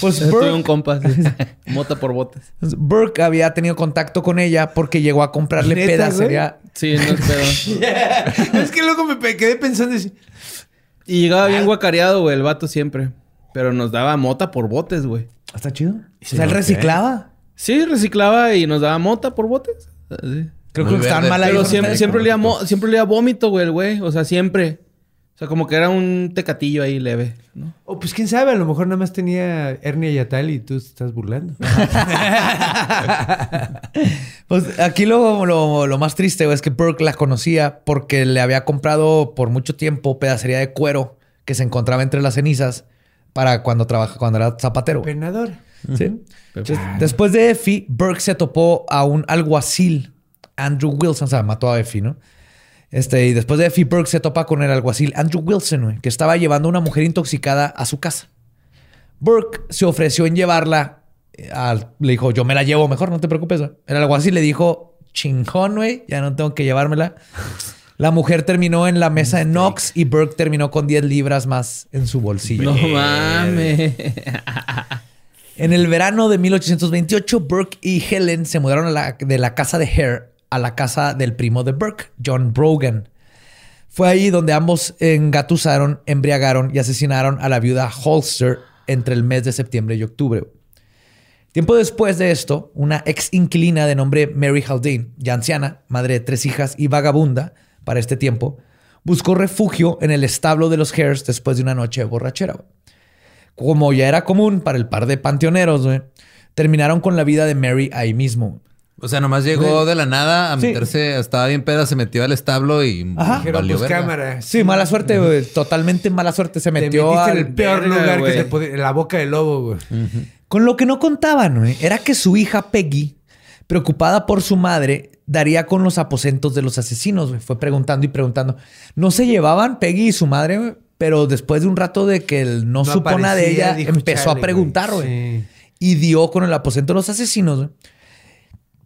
Pues Tuve un Burke, compa. sí. (laughs) Mota por botes. Burke había tenido contacto con ella porque llegó a comprarle ¿Neta, pedacería. Sí, no es pedo. (laughs) es que luego me quedé pensando así. Y llegaba bien guacareado, güey, el vato siempre. Pero nos daba mota por botes, güey. ¿Está chido? Sí, o sea, él reciclaba. Sí, reciclaba y nos daba mota por botes. Sí. Creo Muy que estaban mal ahí. Pero siempre, siempre, olía siempre olía vómito, güey, el güey. O sea, siempre. O sea, como que era un tecatillo ahí leve, ¿no? O pues quién sabe, a lo mejor nada más tenía hernia y tal y tú te estás burlando. (laughs) Pues aquí lo, lo- lo más triste güey, es que Burke la conocía porque le había comprado por mucho tiempo pedacería de cuero que se encontraba entre las cenizas para cuando trabaja, cuando era zapatero. Penador. ¿Sí? Entonces, después de Effie, Burke se topó a un alguacil, Andrew Wilson, o sea, mató a Effie, ¿no? Este, y después de Effie, Burke se topa con el alguacil Andrew Wilson, güey, que estaba llevando a una mujer intoxicada a su casa. Burke se ofreció en llevarla. eh, al- le dijo, yo me la llevo mejor, no te preocupes. güey. El alguacil le dijo, chingón, güey, ya no tengo que llevármela. (laughs) La mujer terminó en la mesa de Knox y Burke terminó con 10 libras más en su bolsillo. No mames. (laughs) En el verano de 1828, Burke y Helen se mudaron a la- de la casa de Hare a la casa del primo de Burke, John Brogan. Fue ahí donde ambos engatusaron, embriagaron y asesinaron a la viuda Holster entre el mes de septiembre y octubre. Tiempo después de esto, una ex inquilina de nombre Mary Haldane, ya anciana, madre de tres hijas y vagabunda para este tiempo, buscó refugio en el establo de los Hares después de una noche borrachera. Como ya era común para el par de panteoneros, terminaron con la vida de Mary ahí mismo. O sea, nomás llegó de la nada a Sí. meterse, estaba bien peda, se metió al establo y Ajá. Dijeron, valió pues cámara. Sí, mala suerte, güey. Totalmente mala suerte. Se Te metió metiste al- en el peor Verga, lugar güey. que se podía... En la boca del lobo, güey. Con lo que no contaban, güey, era que su hija Peggy, preocupada por su madre, daría con los aposentos de los asesinos. güey. Fue preguntando y preguntando. No se llevaban Peggy y su madre, güey, pero después de un rato de que él no, supo nada de aparecía, ella, dijo, empezó "Chale, a preguntar, güey. Sí. Y dio con el aposento de los asesinos. güey.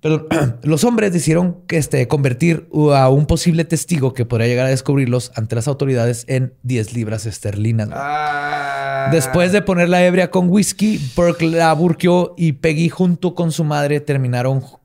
Pero (clears throat) los hombres decidieron que, este, convertir a un posible testigo que podría llegar a descubrirlos ante las autoridades en 10 libras esterlinas. Ah. Después de poner la ebria con whisky, Burke la burqueó y Peggy junto con su madre terminaron ju-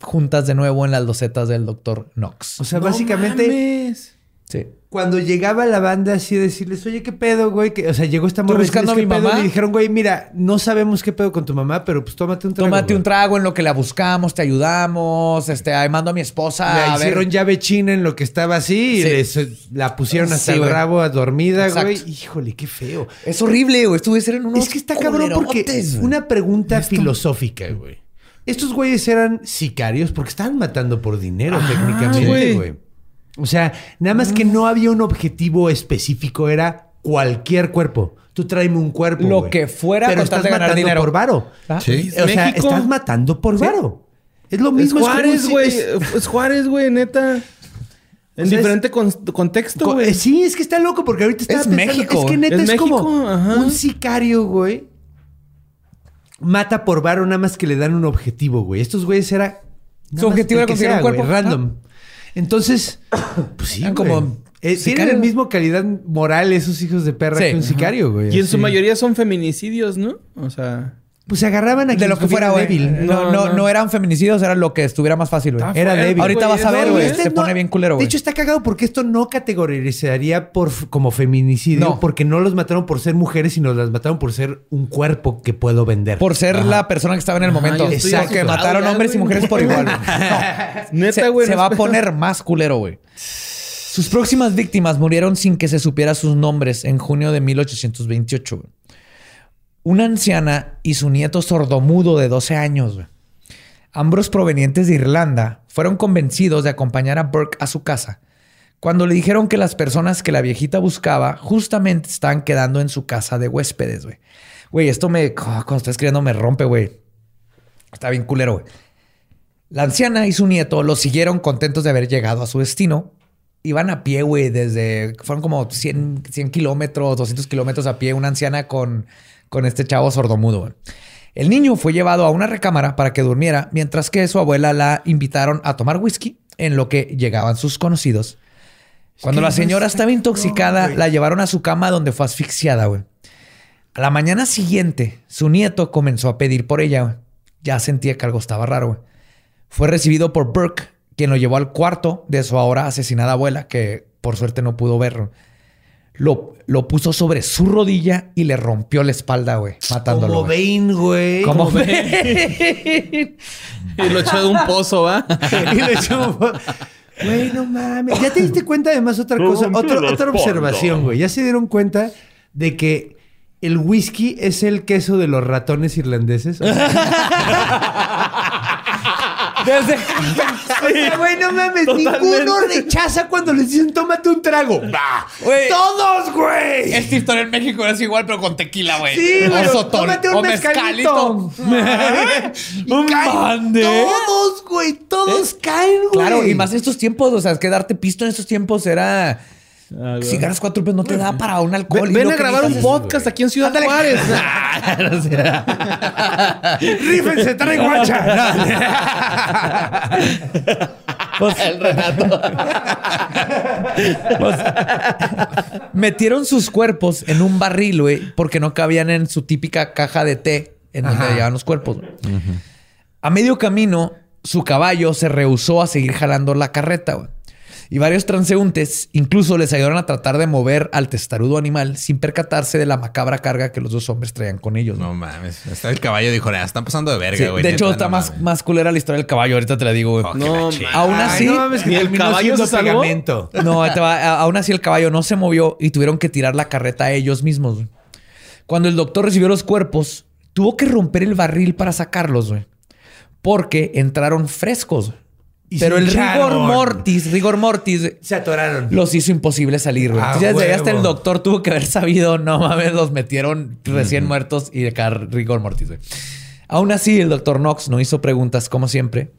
juntas de nuevo en las losetas del doctor Knox. O sea, No básicamente... mames. Sí. Cuando llegaba la banda así a decirles, oye, ¿qué pedo, güey? Que- O sea, llegó esta morra buscando a mi mamá. Y dijeron, güey, mira, no sabemos qué pedo con tu mamá, pero pues tómate un trago. Tómate güey". un trago en lo que la buscamos, te ayudamos, este, ahí mando a mi esposa Le a ver. hicieron llave china en lo que estaba así y les- la pusieron hasta Sí, el rabo a dormida, Exacto. güey. Híjole, qué feo. Es horrible, güey. Estuve en unos Es que está cabrón porque güey. una pregunta filosófica, güey. Estos güeyes eran sicarios porque estaban matando por dinero técnicamente, güey. güey. O sea, nada más que no había un objetivo específico, era cualquier cuerpo. Tú tráeme un cuerpo. Lo que fuera Pero estás de ganar matando dinero. por varo. Ah. Sí. O sea, México. estás matando por varo. Es lo mismo. es Juárez, güey. es- Es Juárez, güey, neta. En O sea, diferente con- contexto, Co- güey. eh, Sí, es que está loco porque ahorita está Es México, Es que neta es, Es como ajá. un sicario, güey. Mata por varo nada más que le dan un objetivo, güey. Estos güeyes era Su objetivo era que conseguir un güey, cuerpo. random. Entonces, (coughs) pues sí, güey. como Eh, tienen el mismo calidad moral esos hijos de perra Sí. que un sicario, güey. Y en su mayoría son feminicidios, ¿no? O sea, Pues se agarraban a De lo que fuera, güey. débil. No, no, no eran feminicidios, era lo que estuviera más fácil, güey. Era débil. Ahorita vas a ver, güey. este Se no- pone bien culero, De güey. hecho, está cagado porque esto no categorizaría por, como feminicidio, No. porque no los mataron por ser mujeres, sino las mataron por ser un cuerpo que puedo vender. Por ser la persona que estaba en el momento. estoy Porque asustado mataron hombres y mujeres por igual. (laughs) Neta, se, güey, se no va a poner más culero, güey. Sus próximas víctimas murieron sin que se supiera sus nombres en junio de 1828. güey. Una anciana y su nieto sordomudo de 12 años. Ambos provenientes de Irlanda fueron convencidos de acompañar a Burke a su casa cuando le dijeron que las personas que la viejita buscaba justamente estaban quedando en su casa de huéspedes, güey. Güey, esto me... Cuando estoy escribiendo me rompe, güey. Está bien culero, güey. La anciana y su nieto lo siguieron contentos de haber llegado a su destino. Iban a pie, güey, desde... Fueron como 100, 100 kilómetros, 200 kilómetros a pie. Una anciana con, con este chavo sordomudo, güey. El niño fue llevado a una recámara para que durmiera, mientras que su abuela la invitaron a tomar whisky en lo que llegaban sus conocidos. Cuando la señora estaba intoxicada, la llevaron a su cama donde fue asfixiada, güey. A la mañana siguiente, su nieto comenzó a pedir por ella. güey. Ya sentía que algo estaba raro. güey. Fue recibido por Burke, quien lo llevó al cuarto de su ahora asesinada abuela, que por suerte no pudo verlo. Lo, lo puso sobre su rodilla y le rompió la espalda, güey, matándolo. Como. Bane, güey. Como Bane. Y lo echó de un pozo, ¿va? (laughs) Y le echó- Güey, no mames. Ya te diste cuenta además otra cosa, otra, otra observación, güey. Ya se dieron cuenta de que el whisky es el queso de los ratones irlandeses. (laughs) O Desde- sea, güey, no mames. Ninguno rechaza cuando les dicen tómate un trago. ¡Bah! Güey. ¡Todos, güey! Esta historia en México es igual, pero con tequila, güey. Sí, güey. Tómate un o mezcalito. mezcalito. (laughs) Caen mande. Todos, güey. Todos caen, güey. Claro, y más en estos tiempos, o sea, es que darte pisto en estos tiempos era. Ah, si ganas cuatro pesos no te da para un alcohol. Ven, a grabar un podcast aquí en Ciudad Juárez. (laughs) (laughs) ¡Rífense, trae guacha! (laughs) Pues, el Renato. Pues, metieron sus cuerpos en un barril, güey, porque no cabían en su típica caja de té en donde Ajá. llevaban los cuerpos. A medio camino, su caballo se rehusó a seguir jalando la carreta, güey. Y varios transeúntes incluso les ayudaron a tratar de mover al testarudo animal sin percatarse de la macabra carga que los dos hombres traían con ellos. güey. No mames. Está el caballo dijo, "Nah, están pasando de verga, Sí, güey. de hecho, no está más, mames". más culera la historia del caballo. Ahorita te la digo, güey. Oh, No. Aún Ay, así, no mames, que ¿Ni el terminó caballo se salvó? No, te va. Aún así el caballo no se movió y tuvieron que tirar la carreta a ellos mismos. güey. Cuando el doctor recibió los cuerpos, tuvo que romper el barril para sacarlos, güey. Porque entraron frescos. Y Pero el hincharon. rigor mortis, rigor mortis, Se atoraron. los hizo imposible salir, güey. Ah, Entonces, ya hasta el doctor tuvo que haber sabido, no mames, los metieron recién muertos y de car- rigor mortis, güey. Aún así, el doctor Knox no hizo preguntas, como siempre.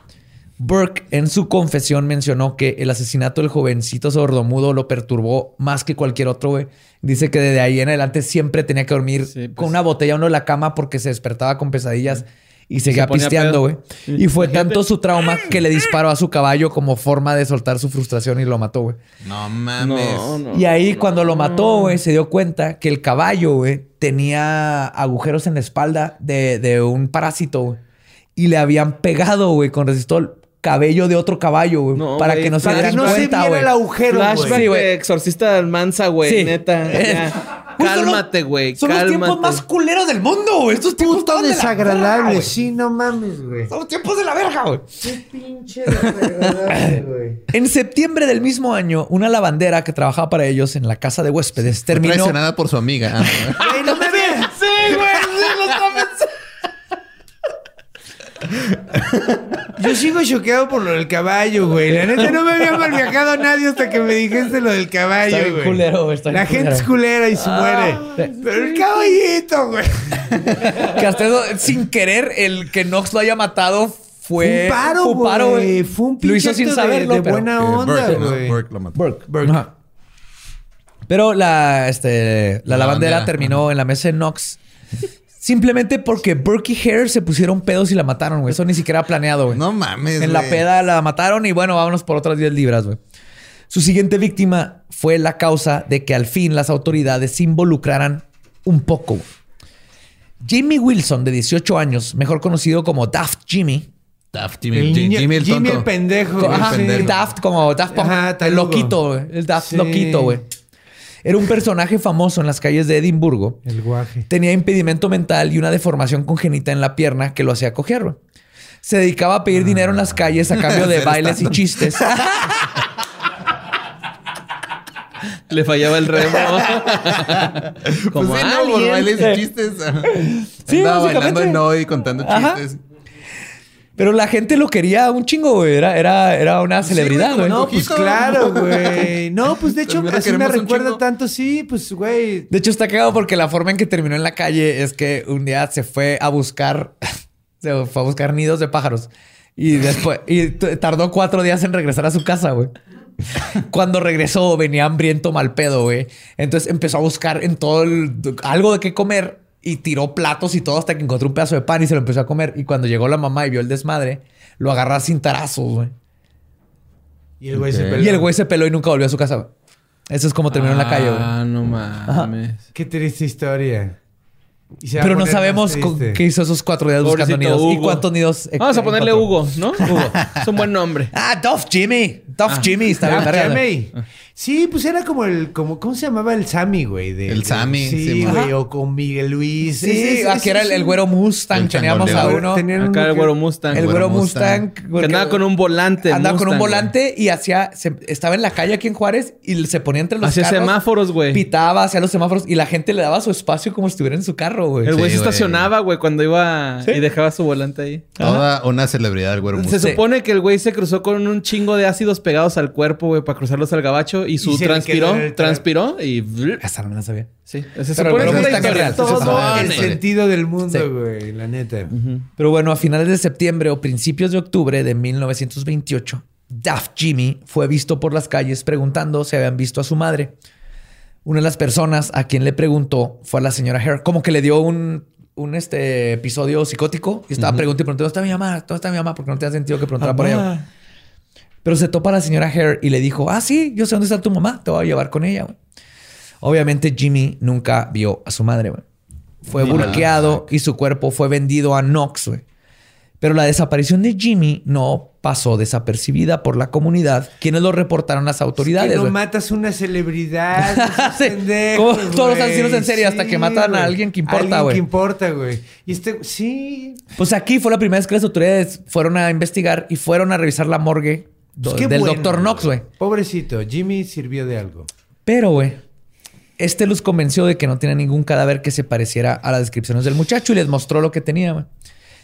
Burke en su confesión mencionó que el asesinato del jovencito sordomudo lo perturbó más que cualquier otro, güey. Dice que desde ahí en adelante siempre tenía que dormir Sí, pues. con una botella uno en la cama porque se despertaba con pesadillas y seguía pisteando, güey. Y fue tanto su trauma (clears throat) que le disparó a su caballo como forma de soltar su frustración y lo mató, güey. No mames. No, no. Y ahí cuando lo mató, güey, se dio cuenta que el caballo, güey, tenía agujeros en la espalda de, de un parásito, güey. Y le habían pegado, güey, con resistol cabello de otro caballo, güey. No, para que no se Para que dieran no se cuenta, viera güey. el agujero, Flashback güey. Sí, güey. de exorcista del Mansa, güey. Sí. Neta. (laughs) Cálmate, güey. Son los tiempos más culeros del mundo, güey. Estos tiempos Puto estaban de la verga, desagradable. güey. Sí, no mames, güey. Son los tiempos de la verga, güey. Qué pinche desagradable, (laughs) güey. En septiembre del mismo año, una lavandera que trabajaba para ellos en la casa de huéspedes Fue terminó. traicionada por su amiga. Ah, Güey, no me veas. Sí, güey, sí, lo está pensando. Yo sigo choqueado por lo del caballo, güey. La neta no me había mal viajado a nadie hasta que me dijiste lo del caballo, Está bien güey. culero, güey, está bien La gente culero. es culera y se muere. Pero el caballito, güey. Que hasta eso, sin querer, el que Knox lo haya matado fue. Fue un paro, fue un paro, güey. Fue un Lo hizo sin de- saberlo. de pero- buena que onda, Burke, güey. Burke lo mató. Burke, Burke. Ajá. Pero la, este, la, La lavandera lavandera, terminó en la mesa de Knox. Simplemente porque Burke y Hare se pusieron pedos y la mataron, güey. Eso ni siquiera planeado, güey. No mames. En la peda la mataron y bueno, vámonos por otras 10 libras, güey. Su siguiente víctima fue la causa de que al fin las autoridades se involucraran un poco. güey. Jimmy Wilson, de 18 años, mejor conocido como Daft Jimmy. Daft Jimmy, El Jimmy, niño- Jimmy el Jimmy tonto. el pendejo. Sí. pendejo. Daft como Daft Punk. Ajá, el loquito, güey. El Daft Sí. loquito, güey. Era un personaje famoso en las calles de Edimburgo. El guaje. Tenía impedimento mental y una deformación congénita en la pierna que lo hacía güey. Se dedicaba a pedir dinero en las calles a cambio de (laughs) bailes y chistes. Le fallaba el remo. (laughs) Como pues sí, no, por bailes y chistes. Sí, Andaba básicamente. bailando en no y contando Ajá. Pero la gente lo quería un chingo, güey. Era, era, era una celebridad, güey, No, pues claro, güey. (laughs) No, pues de hecho, así me recuerda tanto, sí, pues, güey. De hecho, está cagado porque la forma en que terminó en la calle es que un día se fue a buscar, (laughs) se fue a buscar nidos de pájaros y después, y tardó cuatro días en regresar a su casa, güey. Cuando regresó, venía hambriento mal pedo, güey. Entonces empezó a buscar en todo el, algo de qué comer y tiró platos y todo hasta que encontró un pedazo de pan y se lo empezó a comer. Y cuando llegó la mamá y vio el desmadre, lo agarró sin tarazos, güey. Y el güey se peló. Y el güey se peló y nunca volvió a su casa. Eso es como terminó en la calle, güey. Ah, no mames. Qué triste historia. Pero no sabemos qué hizo esos cuatro días buscando nidos. ¿Y cuántos nidos? Vamos a ponerle encontró? Hugo, ¿no? Hugo. Es un buen nombre. Ah, Duff Jimmy. Duff Jimmy. Está bien, Ah, güey. Jeremy. Sí, pues era como el, como, ¿cómo se llamaba el Sammy, güey? De- El de- Sammy, Sí, sí, güey, ajá. o con Miguel Luis. Sí, ese- aquí era el, el güero Mustang. El Teníamos a uno. Tenían Acá el que- güero Mustang. El güero Mustang. Que andaba con un volante. Andaba con un volante y hacía... se- estaba en la calle aquí en Juárez y se ponía entre los Hacía carros. semáforos, güey. Pitaba, hacía los semáforos y la gente le daba su espacio como si estuviera en su carro, güey. El güey Sí, se güey. estacionaba, güey, cuando iba Sí. y dejaba su volante ahí. Toda una celebridad del güero Se Mustang. supone que el güey se cruzó con un chingo de ácidos pegados al cuerpo, güey, para cruzarlos al gabacho y su Y transpiró, el transpiró y Esa no me la sabía. sí, se Pero supone que güero es la Mustang es historia. real, Todo el sentido del mundo, Sí. güey, la neta. Pero bueno, a finales de septiembre o principios de octubre de 1928, Daft Jimmy fue visto por las calles preguntando si habían visto a su madre. Una de las personas a quien le preguntó fue a la señora Hare, como que le dio un, un este, episodio psicótico y estaba preguntando y preguntando, ¿dónde está mi mamá? ¿Dónde está mi mamá? Porque no tenía sentido que preguntara por ella. Pero se topa a la señora Hare y le dijo, ah, sí, yo sé dónde está tu mamá, te voy a llevar con ella. güey". Obviamente Jimmy nunca vio a su madre. güey. Fue burqueado y su cuerpo fue vendido a Knox. güey. Pero la desaparición de Jimmy no pasó desapercibida por la comunidad, quienes lo reportaron a las autoridades. que no güey. matas una celebridad. (laughs) Sí, como todos los asesinos en serie, hasta que matan a alguien que importa, Alguien güey. que importa, güey. Y este, sí. Pues aquí fue la primera vez que las autoridades fueron a investigar y fueron a revisar la morgue do- Pues qué del bueno, doctor Knox, güey. Pobrecito, Jimmy sirvió de algo. Pero, güey, este los convenció de que no tenía ningún cadáver que se pareciera a las descripciones del muchacho y les mostró lo que tenía, güey.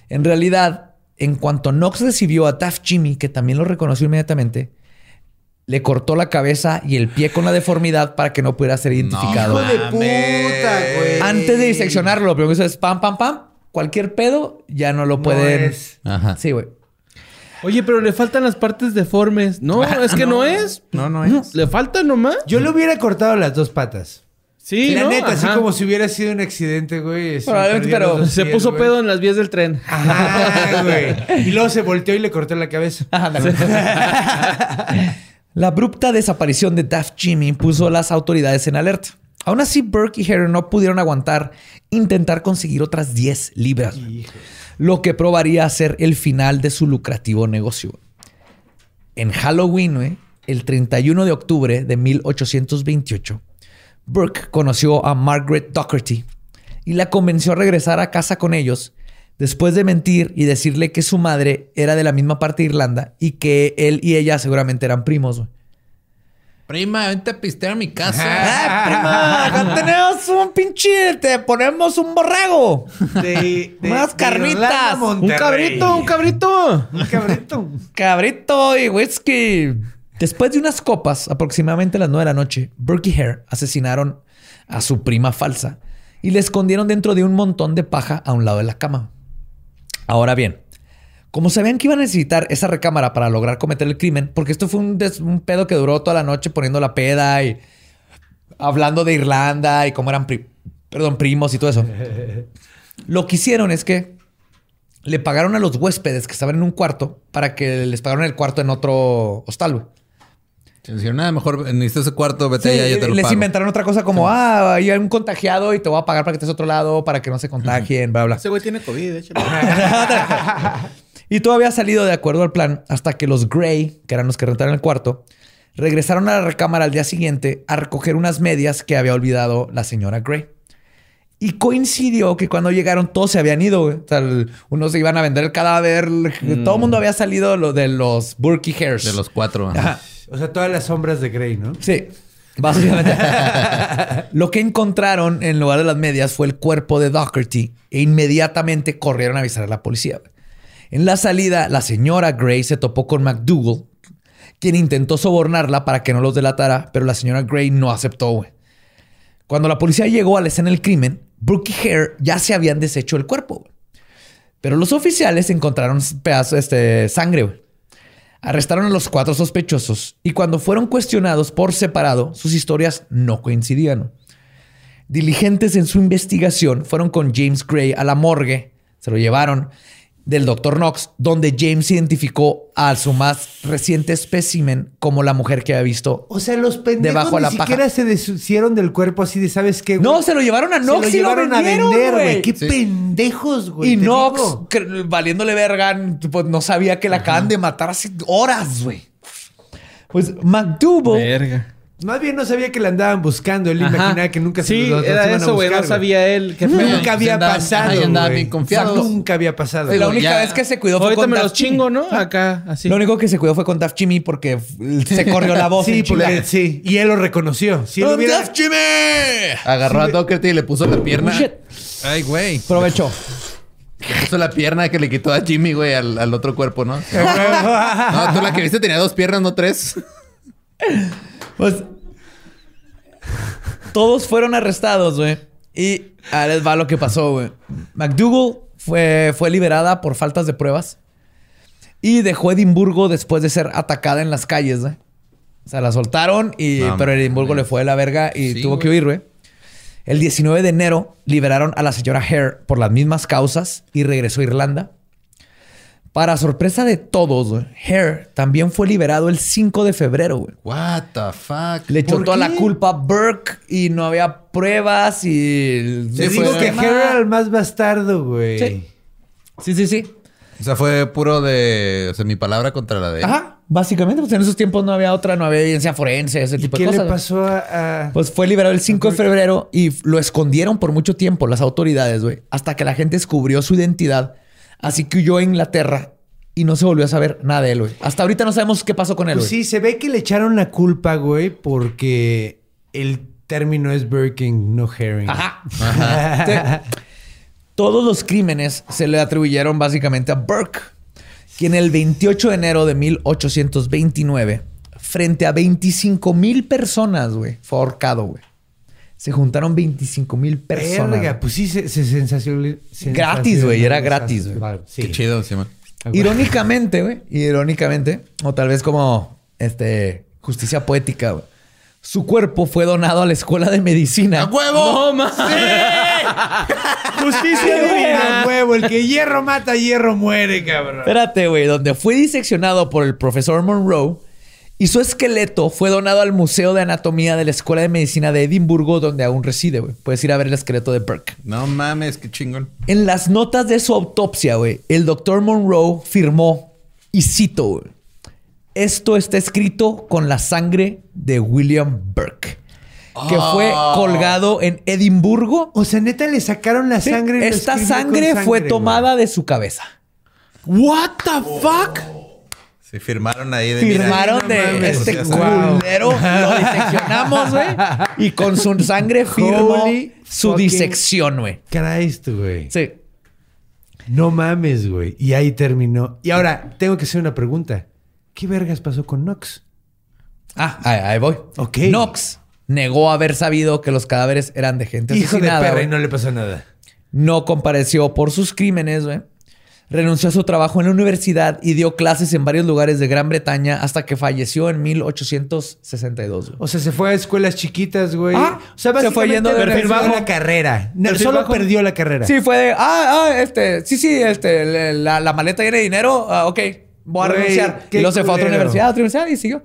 En realidad, en cuanto Knox recibió a Daft Jimmy, que también lo reconoció inmediatamente, le cortó la cabeza y el pie con la deformidad para que no pudiera ser identificado. Hijo de puta, güey. Antes de diseccionarlo, lo primero que hizo es pam, pam, pam. Cualquier pedo ya no lo No pueden. es. Ajá. Sí, güey. Oye, pero le faltan las partes deformes. No, (laughs) es que no, es. No, no es. Le falta nomás. Yo le hubiera cortado las dos patas. Sí, la ¿no? neta, así como si hubiera sido un accidente, güey. así, Probablemente, pero los Se pies, puso güey. pedo en las vías del tren. Ajá, güey. Y luego se volteó y le cortó la cabeza. (laughs) (laughs) La abrupta desaparición de Daft Jimmy puso a las autoridades en alerta. Aún así, Burke y Harry no pudieron aguantar intentar conseguir otras 10 libras. Lo que probaría ser el final de su lucrativo negocio. En Halloween, el 31 de octubre de 1828, Burke conoció a Margaret Docherty y la convenció a regresar a casa con ellos después de mentir y decirle que su madre era de la misma parte de Irlanda y que él y ella seguramente eran primos. Prima, vente a pistear a mi casa. ¡Ah, prima! Acá tenemos un pinche... Te ponemos un borrego. De, de- Unas carnitas. Un cabrito, un cabrito. Un cabrito. Cabrito y whisky. Después de unas copas, aproximadamente a las 9 de la noche, Burke y Hare asesinaron a su prima falsa y le escondieron dentro de un montón de paja a un lado de la cama. Ahora bien, como sabían que iban a necesitar esa recámara para lograr cometer el crimen, porque esto fue un, des- un pedo que duró toda la noche poniendo la peda y hablando de Irlanda y cómo eran pri- perdón, primos y todo eso. (laughs) Lo que hicieron es que le pagaron a los huéspedes que estaban en un cuarto para que les pagaran el cuarto en otro hostal. Se dijeron, nada, mejor necesitas ese cuarto, vete allá, yo te lo les pago. inventaron otra cosa como, ah, ahí hay un contagiado y te voy a pagar para que estés a otro lado, para que no se contagien, bla, bla. Ese güey tiene COVID, de hecho. (laughs) (laughs) Y todo había salido de acuerdo al plan hasta que los Gray, que eran los que rentaron el cuarto, regresaron a la recámara al día siguiente a recoger unas medias que había olvidado la señora Gray. Y coincidió que cuando llegaron todos se habían ido. O sea, unos se iban a vender el cadáver. Todo el mundo había salido lo de los Burkey Hairs. De los cuatro. ajá. Ajá. O sea, todas las sombras de Grey, ¿no? Sí, básicamente. (laughs) Lo que encontraron en lugar de las medias fue el cuerpo de Doherty e inmediatamente corrieron a avisar a la policía. En la salida, la señora Gray se topó con McDougall, quien intentó sobornarla para que no los delatara, pero la señora Gray no aceptó. Cuando la policía llegó a la escena del crimen, Brooke y Hare ya se habían deshecho el cuerpo. Pero los oficiales encontraron pedazos de este, sangre. Arrestaron a los cuatro sospechosos y cuando fueron cuestionados por separado, sus historias no coincidían. Diligentes en su investigación fueron con James Gray a la morgue, se lo llevaron del Dr. Knox, donde James identificó a su más reciente espécimen como la mujer que había visto. O sea, los pendejos Debajo de ni la paja. siquiera se deshicieron del cuerpo así de, ¿sabes qué? güey? No, se lo llevaron a Se Knox lo y lo llevaron a vendieron, vender, güey. Qué Sí. pendejos, güey. Y Knox, que- valiéndole verga, pues no sabía que la acaban de matar hace horas, güey. Pues McDougal Verga. Más bien no sabía que la andaban buscando. Él Ajá. imaginaba que nunca se Sí, los- los era eso, güey. No sabía él. Qué feo. Nunca había andaba- pasado. andaba güey. bien confiado. O sea, nunca había pasado. la Digo, única ya- vez que se cuidó fue Ahorita con me los chingo, ¿no? Acá, así. Lo único que se cuidó fue con Daft Jimmy porque se corrió la voz. Sí, porque sí. Y él lo reconoció. Si él ¡Oh, hubiera... Daft Jimmy! Agarró a Doherty y le puso la pierna. Oh, shit. Ay, güey. Aprovechó. Le puso la pierna que le quitó a Jimmy, güey, al, al otro cuerpo, ¿no? (laughs) No, tú la que viste tenía dos piernas, no tres. Pues todos fueron arrestados, güey. Y ahí les va lo que pasó, güey. McDougall fue, fue liberada por faltas de pruebas y dejó Edimburgo después de ser atacada en las calles, güey. O sea, la soltaron, y, No, pero Edimburgo le fue de la verga y Sí, tuvo que huir, güey. El 19 de enero liberaron a la señora Hare por las mismas causas y regresó a Irlanda. Para sorpresa de todos, güey, Hare también fue liberado el 5 de febrero, güey. What the fuck. Le echó ¿Por toda qué? la culpa a Burke y no había pruebas y... Te Sí, digo que Harry era el más bastardo, güey. Sí. Sí, sí, sí. O sea, fue puro de... O sea, mi palabra contra la de él. Ajá. Básicamente, pues en esos tiempos no había otra, no había evidencia forense, ese ¿Y tipo qué de cosas. le pasó a...? a- Pues fue liberado el 5 de febrero y lo escondieron por mucho tiempo las autoridades, güey. Hasta que la gente descubrió su identidad. Así que huyó a Inglaterra y no se volvió a saber nada de él, güey. Hasta ahorita no sabemos qué pasó con él, Pues sí, se ve que le echaron la culpa, güey, porque el término es Birking, no herring. Ajá. (laughs) Sí. Todos los crímenes se le atribuyeron básicamente a Burke, quien el 28 de enero de 1829, frente a 25 mil personas, güey, fue ahorcado, güey. Se juntaron 25 mil personas. Verga, pues sí, se, se sensacional- Gratis, güey, era gratis, güey. Sí. Qué chido, Simón. Irónicamente, güey, irónicamente, o tal vez como este justicia poética, güey. Su cuerpo fue donado a la escuela de medicina. ¡A huevo! ¡No, mames! Justicia Sí, güey, divina. a huevo, el que hierro mata, hierro muere, cabrón. Espérate, güey, donde fue diseccionado por el profesor Monroe y su esqueleto fue donado al Museo de Anatomía de la Escuela de Medicina de Edimburgo, donde aún reside, güey. Puedes ir a ver el esqueleto de Burke. No mames, qué chingón. En las notas de su autopsia, güey, el doctor Monroe firmó, y cito, güey, esto está escrito con la sangre de William Burke, que fue Ah. colgado en Edimburgo. O sea, neta, le sacaron la Sí, sangre. esta sangre, fue tomada de su cabeza. What the fuck? Se firmaron ahí de... mira, Firmaron no de mames. este está. culero. Lo diseccionamos, güey. Y con su sangre (laughs) firmó Holy su disección, güey. Christ, güey. Sí. No mames, güey. Y ahí terminó. Y ahora, tengo que hacer una pregunta. ¿Qué vergas pasó con Knox? Ah, ahí, ahí voy. Ok. Knox negó haber sabido que los cadáveres eran de gente Hijo de asesinada. perra y no le pasó nada. No compareció por sus crímenes, güey. Renunció a su trabajo en la universidad y dio clases en varios lugares de Gran Bretaña hasta que falleció en 1862. güey. O sea, se fue a escuelas chiquitas, güey. Ah, o sea, se fue yendo de perdió perfil bajo. la carrera. No, solo bajo. perdió la carrera. Sí, fue de, ah, ah, este, sí, sí, este, la, la maleta de dinero, ah, ok, voy a Güey, renunciar. Y luego se fue a otra universidad, a otra universidad y siguió.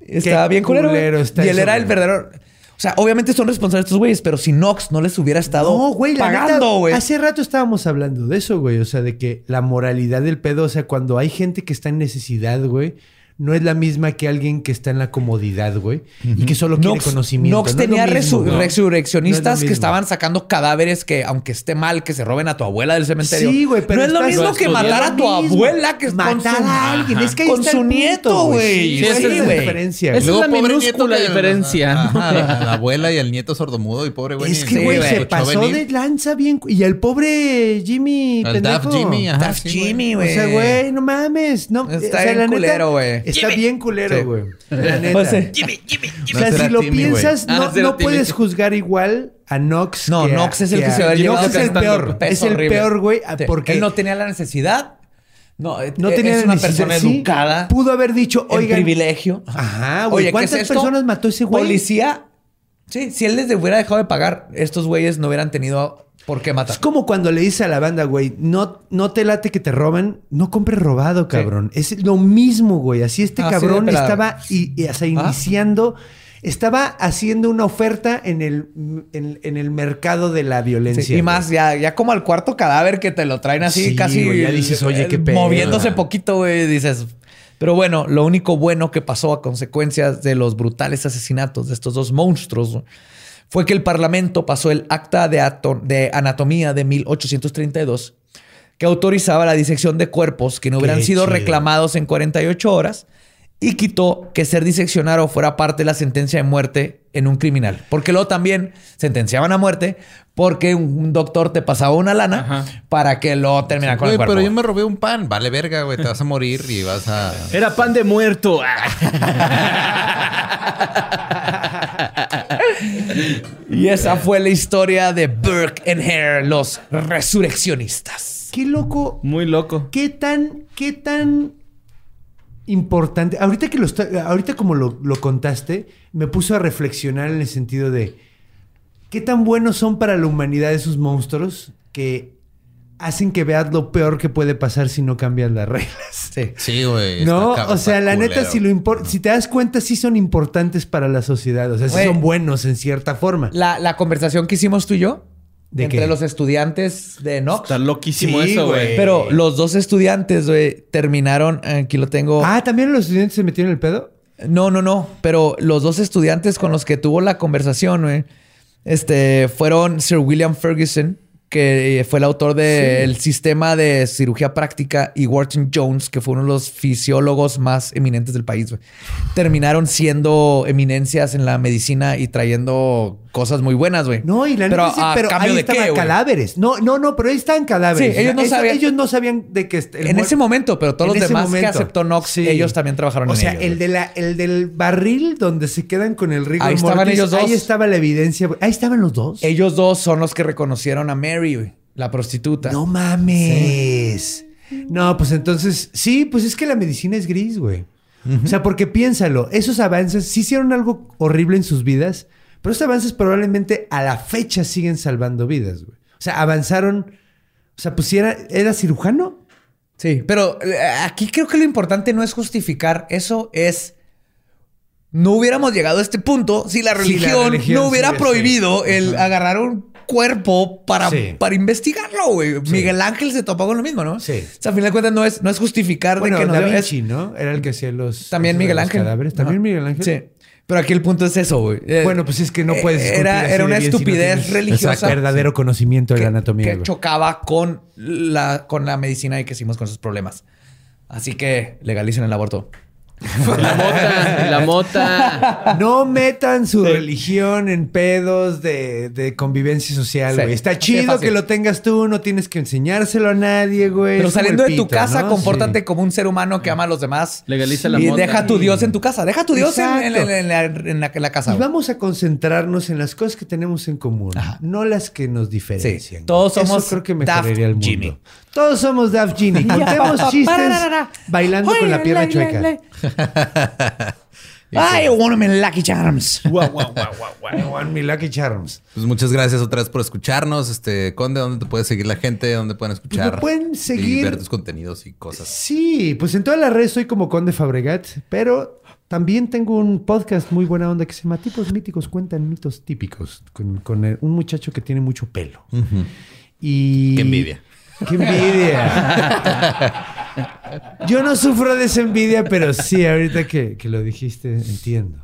Estaba Qué bien culero. güey. culero está y él eso, era el verdadero. O sea, obviamente son responsables estos güeyes, pero si Nox no les hubiera estado No, güey, pagando, güey. Hace rato estábamos hablando de eso, güey. O sea, de que la moralidad del pedo, o sea, cuando hay gente que está en necesidad, güey, no es la misma que alguien que está en la comodidad, güey. Y que solo quiere Nox, conocimiento. Nox No tenía mismo, resu- güey. resurreccionistas No es lo que estaban sacando cadáveres que, aunque esté mal, que se roben a tu abuela del cementerio. Sí, güey, pero no es lo mismo lo que matar a tu mismo. abuela que con Matar su, a alguien. Es que ahí con está su el punto, nieto, güey. Sí, Sí, esa es la güey. diferencia. Esa es la minúscula diferencia. Ajá, la, la (laughs) abuela y el nieto sordomudo y pobre güey. Es que, güey, se pasó de lanza bien. Y el pobre Jimmy, El pendejo. Daft Jimmy, ajá. Sí, güey. Jimmy, O güey. sea, güey, no mames. No, Está bien neta, culero, güey. Está bien culero, Sí. güey. (laughs) La neta. O sea, No será si lo piensas, Ah, no, no puedes juzgar igual a Nox. No, que a- Nox es el que se va a llevar Nox es el peor. Es el peor, güey. Porque él no tenía la necesidad. No, no eh, tenía es una persona Sí, educada. Pudo haber dicho, oigan. privilegio. Ajá, güey. Oye, ¿qué ¿Cuántas es personas mató ese güey? Policía. Sí, si él les hubiera dejado de pagar, estos güeyes no hubieran tenido por qué matar. Es como cuando le dice a la banda, güey, no, no te late que te roban, no compres robado, cabrón. Es lo mismo, güey. Así este cabrón estaba y, y hasta iniciando, estaba haciendo una oferta en el, en, en el mercado de la violencia. Sí, y güey. más, ya, ya como al cuarto cadáver que te lo traen así, Sí, casi. güey, ya dices, oye, qué pedo. Moviéndose poquito, güey, dices. Pero bueno, lo único bueno que pasó a consecuencias de los brutales asesinatos de estos dos monstruos güey, fue que el Parlamento pasó el Acta de, Ato- de Anatomía de 1832, que autorizaba la disección de cuerpos que no hubieran Qué sido chido. reclamados en 48 horas y quitó que ser diseccionado fuera parte de la sentencia de muerte en un criminal. Porque luego también sentenciaban a muerte porque un doctor te pasaba una lana Ajá. para que lo terminara con Güey, el cuerpo. pero yo me robé un pan. Vale, verga, güey. Te vas a morir y vas a. Era pan de muerto. (laughs) Y esa fue la historia de Burke and Hare, los resurreccionistas. Qué loco. Muy loco. ¿Qué tan, qué tan importante? Ahorita que lo está- ahorita como lo, lo contaste, me puso a reflexionar en el sentido de qué tan buenos son para la humanidad esos monstruos que hacen que veas lo peor que puede pasar si no cambias las reglas. Sí. Sí, güey. No, o sea, la neta, si lo impor- si te das cuenta, sí son importantes para la sociedad. O sea, sí Güey. son buenos en cierta forma. La, la conversación que hicimos tú y yo ¿De entre qué? los estudiantes de Knox. Está loquísimo Sí, eso, güey. Pero los dos estudiantes, güey, terminaron. Aquí lo tengo. Ah, ¿también los estudiantes se metieron en el pedo? No, no, no. Pero los dos estudiantes con los que tuvo la conversación, güey, este, fueron Sir William Ferguson, que eh, fue el autor del sistema de cirugía práctica, y Wharton Jones, que fue uno de los fisiólogos más eminentes del país. Terminaron siendo eminencias en la medicina y trayendo cosas muy buenas, güey. No, y la pero, neta sí, a pero cambio ahí de estaban qué, cadáveres. No, no, no, pero ahí estaban cadáveres. Sí, ellos no Eso- sabían- Ellos no sabían de que... el En ese momento, pero todos En los ese demás que momento. aceptó Knox, Sí. ellos también trabajaron O en sea, el, güey. de la, el del barril donde se quedan con el rigor Ahí estaban ellos dos. Ahí estaba la evidencia. güey. Ahí estaban los dos. Ellos dos son los que reconocieron a Mary, güey, la prostituta. No mames. No, pues entonces, sí, pues es que la medicina es gris, güey. O sea, porque piénsalo, esos avances sí hicieron algo horrible en sus vidas, pero esos avances probablemente a la fecha siguen salvando vidas, güey. O sea, avanzaron, o sea, pues si era, era cirujano. Sí, pero eh, aquí creo que lo importante no es justificar, eso es... No hubiéramos llegado a este punto si la Si la religión, no hubiera sí, sí. prohibido el agarrar un cuerpo para, Sí. para investigarlo, güey. Miguel Ángel se topó con lo mismo, ¿no? Sí. O sea, a fin de cuentas no es, no es justificar Bueno, de que no Da Vinci, ¿no? Era el que hacía los... También Miguel los Ángel. cadáveres. También. Miguel Ángel. Sí. Pero aquí el punto es eso, güey. Eh, Bueno, pues es que no puedes Era, era una bien si no estupidez religiosa. verdadero conocimiento de que, la anatomía. que güey. chocaba con la, con la medicina y que hicimos con esos problemas. Así que legalicen el aborto. La mota, la mota. No metan su religión en pedos de, de convivencia social, Sí, güey. Está chido que lo tengas tú, no tienes que enseñárselo a nadie, güey. Pero saliendo de tu pito, casa, ¿no? compórtate Sí. como un ser humano que ama a los demás. Legaliza la y mota. deja tu Dios en tu casa. Deja tu Dios en, en- Exacto. en la, en la- en la casa. Y güey. vamos a concentrarnos en las cosas que tenemos en común, Ajá. no las que nos diferencian. Sí, todos Eso somos creo que Daft mejoraría el mundo. Jimmy. Todos somos Daft Jimmy. (laughs) Contemos chistes bailando con la pierna chueca. I want them in Lucky Charms. (laughs) Guau, guau, guau. I want me lucky charms. Pues muchas gracias otra vez por escucharnos. Este, Conde, ¿dónde te puede seguir la gente? ¿Dónde pueden escuchar? Pues pueden Y seguir- ver tus contenidos y cosas. Sí, pues en todas las redes soy como Conde Fabregat, pero también tengo un podcast muy buena onda que se llama Tipos Míticos Cuentan Mitos Típicos, con, con el- un muchacho que tiene mucho pelo. Y... Qué envidia. ¡Qué envidia! (laughs) Yo no sufro de esa envidia, pero sí, ahorita que, que lo dijiste, entiendo.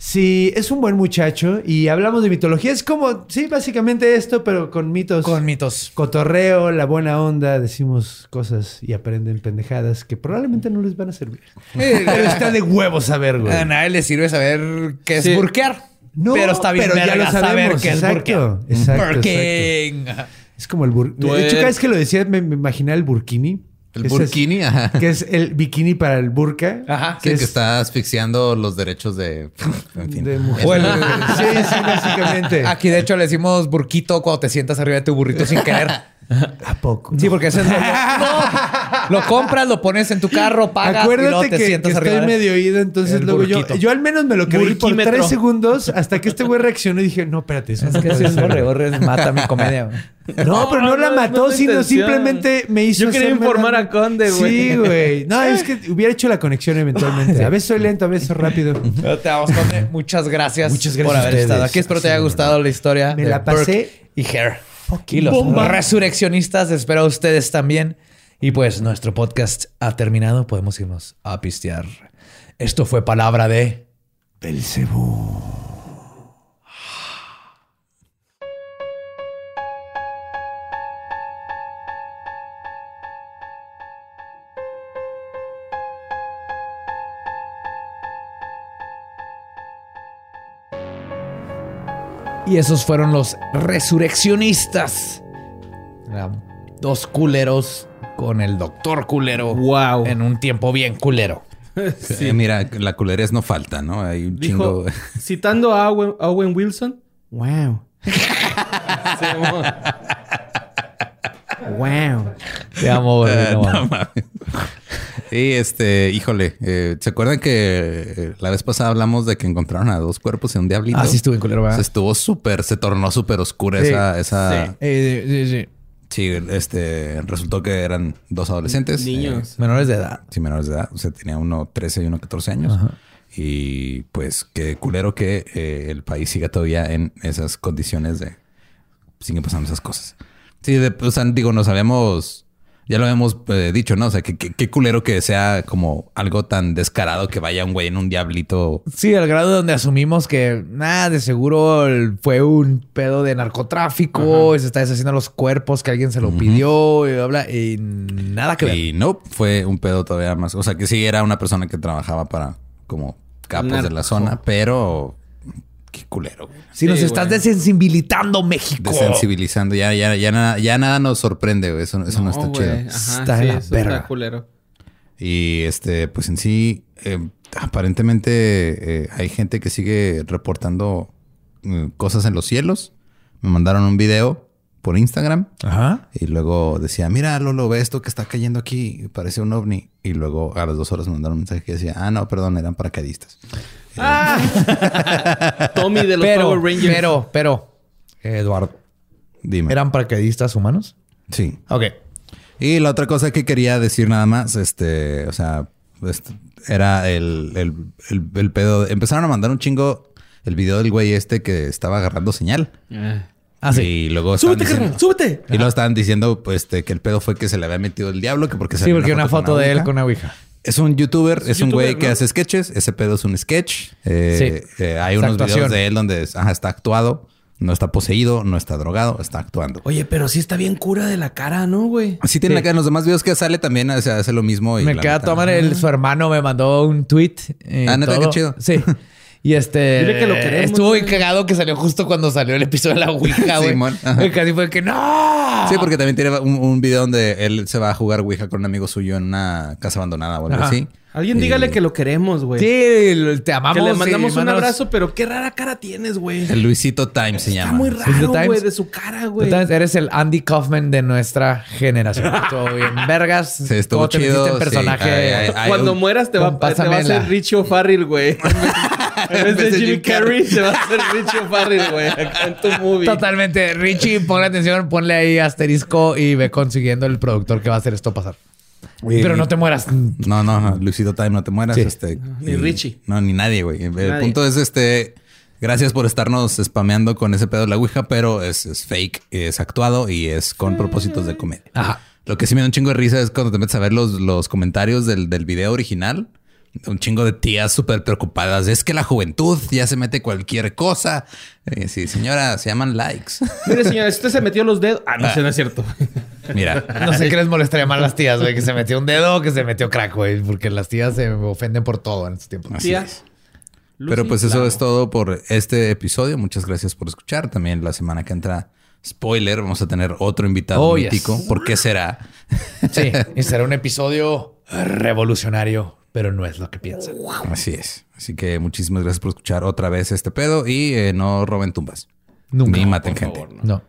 Sí, es un buen muchacho y hablamos de mitología. Es como, sí, básicamente esto, pero con mitos. Con mitos. cotorreo, la buena onda, decimos cosas y aprenden pendejadas que probablemente no les van a servir. Pero está de huevos saber, güey. A nadie le sirve saber qué es Sí. burkear. No, pero está bien pero ya lo saber sabemos, qué es exacto, burkear. exacto, Burking. Es como el bur... De hecho, cada vez que lo decía me, me imaginaba el burkini. El es- burkini, ajá. que es el bikini para el burka. Ajá. Sí, que que es está asfixiando los derechos de... En fin. de mujer. Bueno. sí, sí, básicamente. Aquí, de hecho, le decimos burquito cuando te sientas arriba de tu burrito sin querer. ¿A poco? Sí, porque ese es lo, lo- (laughs) lo compras, lo pones en tu carro, pagas y Acuérdate luego te que, sientas que arriba. estoy medio oído, entonces El luego yo, burquito. yo al menos me lo creí por tres segundos hasta que este güey reaccionó y dije, no, espérate. Eso Es no que si es ser". borre, borre, mata mi comedia. güey. (laughs) No, pero no, No, la no, mató, sino intención. simplemente me hizo. Yo quería informar la- a Conde, güey. Sí, güey. No, (laughs) es que hubiera hecho la conexión eventualmente. A veces soy lento, a veces soy rápido. Pero te damos, Conde. Muchas gracias, Muchas gracias por haber ustedes. estado aquí. Espero te Sí, haya de gustado la historia. Me de la pasé Burke y Hair. Y los resurreccionistas, espero a ustedes también. Y pues nuestro podcast ha terminado. Podemos irnos a pistear. Esto fue palabra de. Belcebú. Y esos fueron los resurreccionistas. Dos culeros con el doctor culero. Wow. En un tiempo bien culero. (laughs) Eh, mira, la culerez no falta, ¿no? Hay un Dijo, chingo... (laughs) citando a Owen, a Owen Wilson. Wow. (laughs) wow. Te amo, güey, no no mames. mames. Sí, este, híjole, eh, ¿se acuerdan que eh, la vez pasada hablamos de que encontraron a dos cuerpos en un diablito? Ah, sí estuvo en culero, ¿verdad? sea, estuvo súper, se tornó súper oscura Sí, esa, esa... sí. Eh, sí, sí. Sí, este, resultó que eran dos adolescentes. Niños. Menores de edad. eh, sí, menores de edad. O sea, tenía uno 13 y uno 14 años. Y pues qué culero que eh, el país siga todavía en esas condiciones de... Siguen pasando esas cosas. Sí, de, o sea, digo, nos habíamos... Ya lo habíamos eh, dicho, ¿no? O sea, que qué culero que sea como algo tan descarado que vaya un güey en un diablito. Sí, al grado donde asumimos que nada, de seguro fue un pedo de narcotráfico, y se está deshaciendo los cuerpos, que alguien se lo pidió y habla y nada que ver. Y no, fue un pedo todavía más. O sea, que sí era una persona que trabajaba para como capos de la zona, pero qué culero, güey. Si nos estás güey. desensibilizando, México. Desensibilizando. Ya, ya, ya, nada, ya nada nos sorprende, güey. Eso, eso no, está güey. chido. Ajá, Está sí, la eso verga. está culero. Y este, pues en sí, eh, aparentemente eh, hay gente que sigue reportando eh, cosas en los cielos. Me mandaron un video por Instagram Ajá. y luego decía, mira, Lolo, ve esto que está cayendo aquí, parece un ovni. Y luego a las dos horas me mandaron un mensaje que decía, ah, no, perdón, eran paracaidistas. (laughs) Tommy de los Pero, Power Rangers. pero, pero, Eduardo, Dime. ¿eran paracaidistas humanos? Sí. Ok. Y la otra cosa que quería decir nada más, este, o sea, este, era el, el, el, el pedo. Empezaron a mandar un chingo el video del güey este que estaba agarrando señal. Ah. Ah, sí. Y luego estaban ¡Súbete, diciendo- carnal! ¡Súbete! Y luego estaban diciendo pues, este, que el pedo fue que se le había metido el diablo, que porque Sí, salió porque una foto con de él ouija. con una ouija. Es un youtuber, es, un youtuber, güey que ¿no? hace sketches. Ese pedo es un sketch. Eh, Sí. eh, hay Es unos actuación. videos de él donde ajá, está actuado. No está poseído, no está drogado, está actuando. Oye, pero sí está bien cura de la cara, ¿no, güey? Así tiene Sí. acá en los demás videos que sale también o sea, hace lo mismo. Y Me la queda neta- tomar el, su hermano me mandó un tweet. eh, Ah, neta, qué chido. Sí. (laughs) Y este. Dile que lo queremos, Estuvo bien cagado que salió justo cuando salió el episodio de la Ouija, güey. Y casi fue que no. Sí, porque también tiene un, un video donde él se va a jugar Ouija con un amigo suyo en una casa abandonada o algo Ajá. así. Alguien dígale que lo queremos, güey. Sí, te amamos. Que le mandamos sí, un manos. abrazo, pero qué rara cara tienes, güey. El Luisito Time se Está llama. muy Luisito raro, Times. güey, de su cara, güey. Eres el Andy Kaufman de nuestra generación. (laughs) Todo bien, vergas. Sí, estuvo ¿Cómo te chido, en sí. personaje? Ay, ay, ay. Cuando un- mueras te va, te va a hacer Richie O'Farrill, güey. (laughs) En vez de Jimmy Carrey, te va a hacer Richie O'Farrill, güey. En tu movie. Totalmente. Richie, ponle atención, ponle ahí asterisco y ve consiguiendo el productor que va a hacer esto pasar. Pero no te mueras. No, no, no. Luisito Time, no te mueras. Sí. Este, Ni Richie. No, ni nadie, güey. El Nadie. punto es este. Gracias por estarnos spameando con ese pedo de la Ouija, pero es, es fake, es actuado y es con propósitos de comedia. Ajá. Lo que sí me da un chingo de risa es cuando te metes a ver los, los comentarios del, del video original. Un chingo de tías súper preocupadas. Es que la juventud ya se mete cualquier cosa. Eh, sí, señora, se llaman likes. Mire, señora, si usted se metió los dedos. Ah, no sé, no es cierto. Mira, No sé qué les molestaría más las tías, güey, que se metió un dedo o que se metió crack, güey, porque las tías se ofenden por todo en estos tiempos. Así Tía. es. Lucy Pero pues eso es todo por este episodio. Muchas gracias por escuchar. También la semana que entra, spoiler, vamos a tener otro invitado Oh, yes. mítico. ¿Por qué será? Sí, y será un episodio revolucionario, pero no es lo que piensan. Así es. Así que muchísimas gracias por escuchar otra vez este pedo y eh, no roben tumbas. Nunca. Ni maten Por gente. favor, no. No.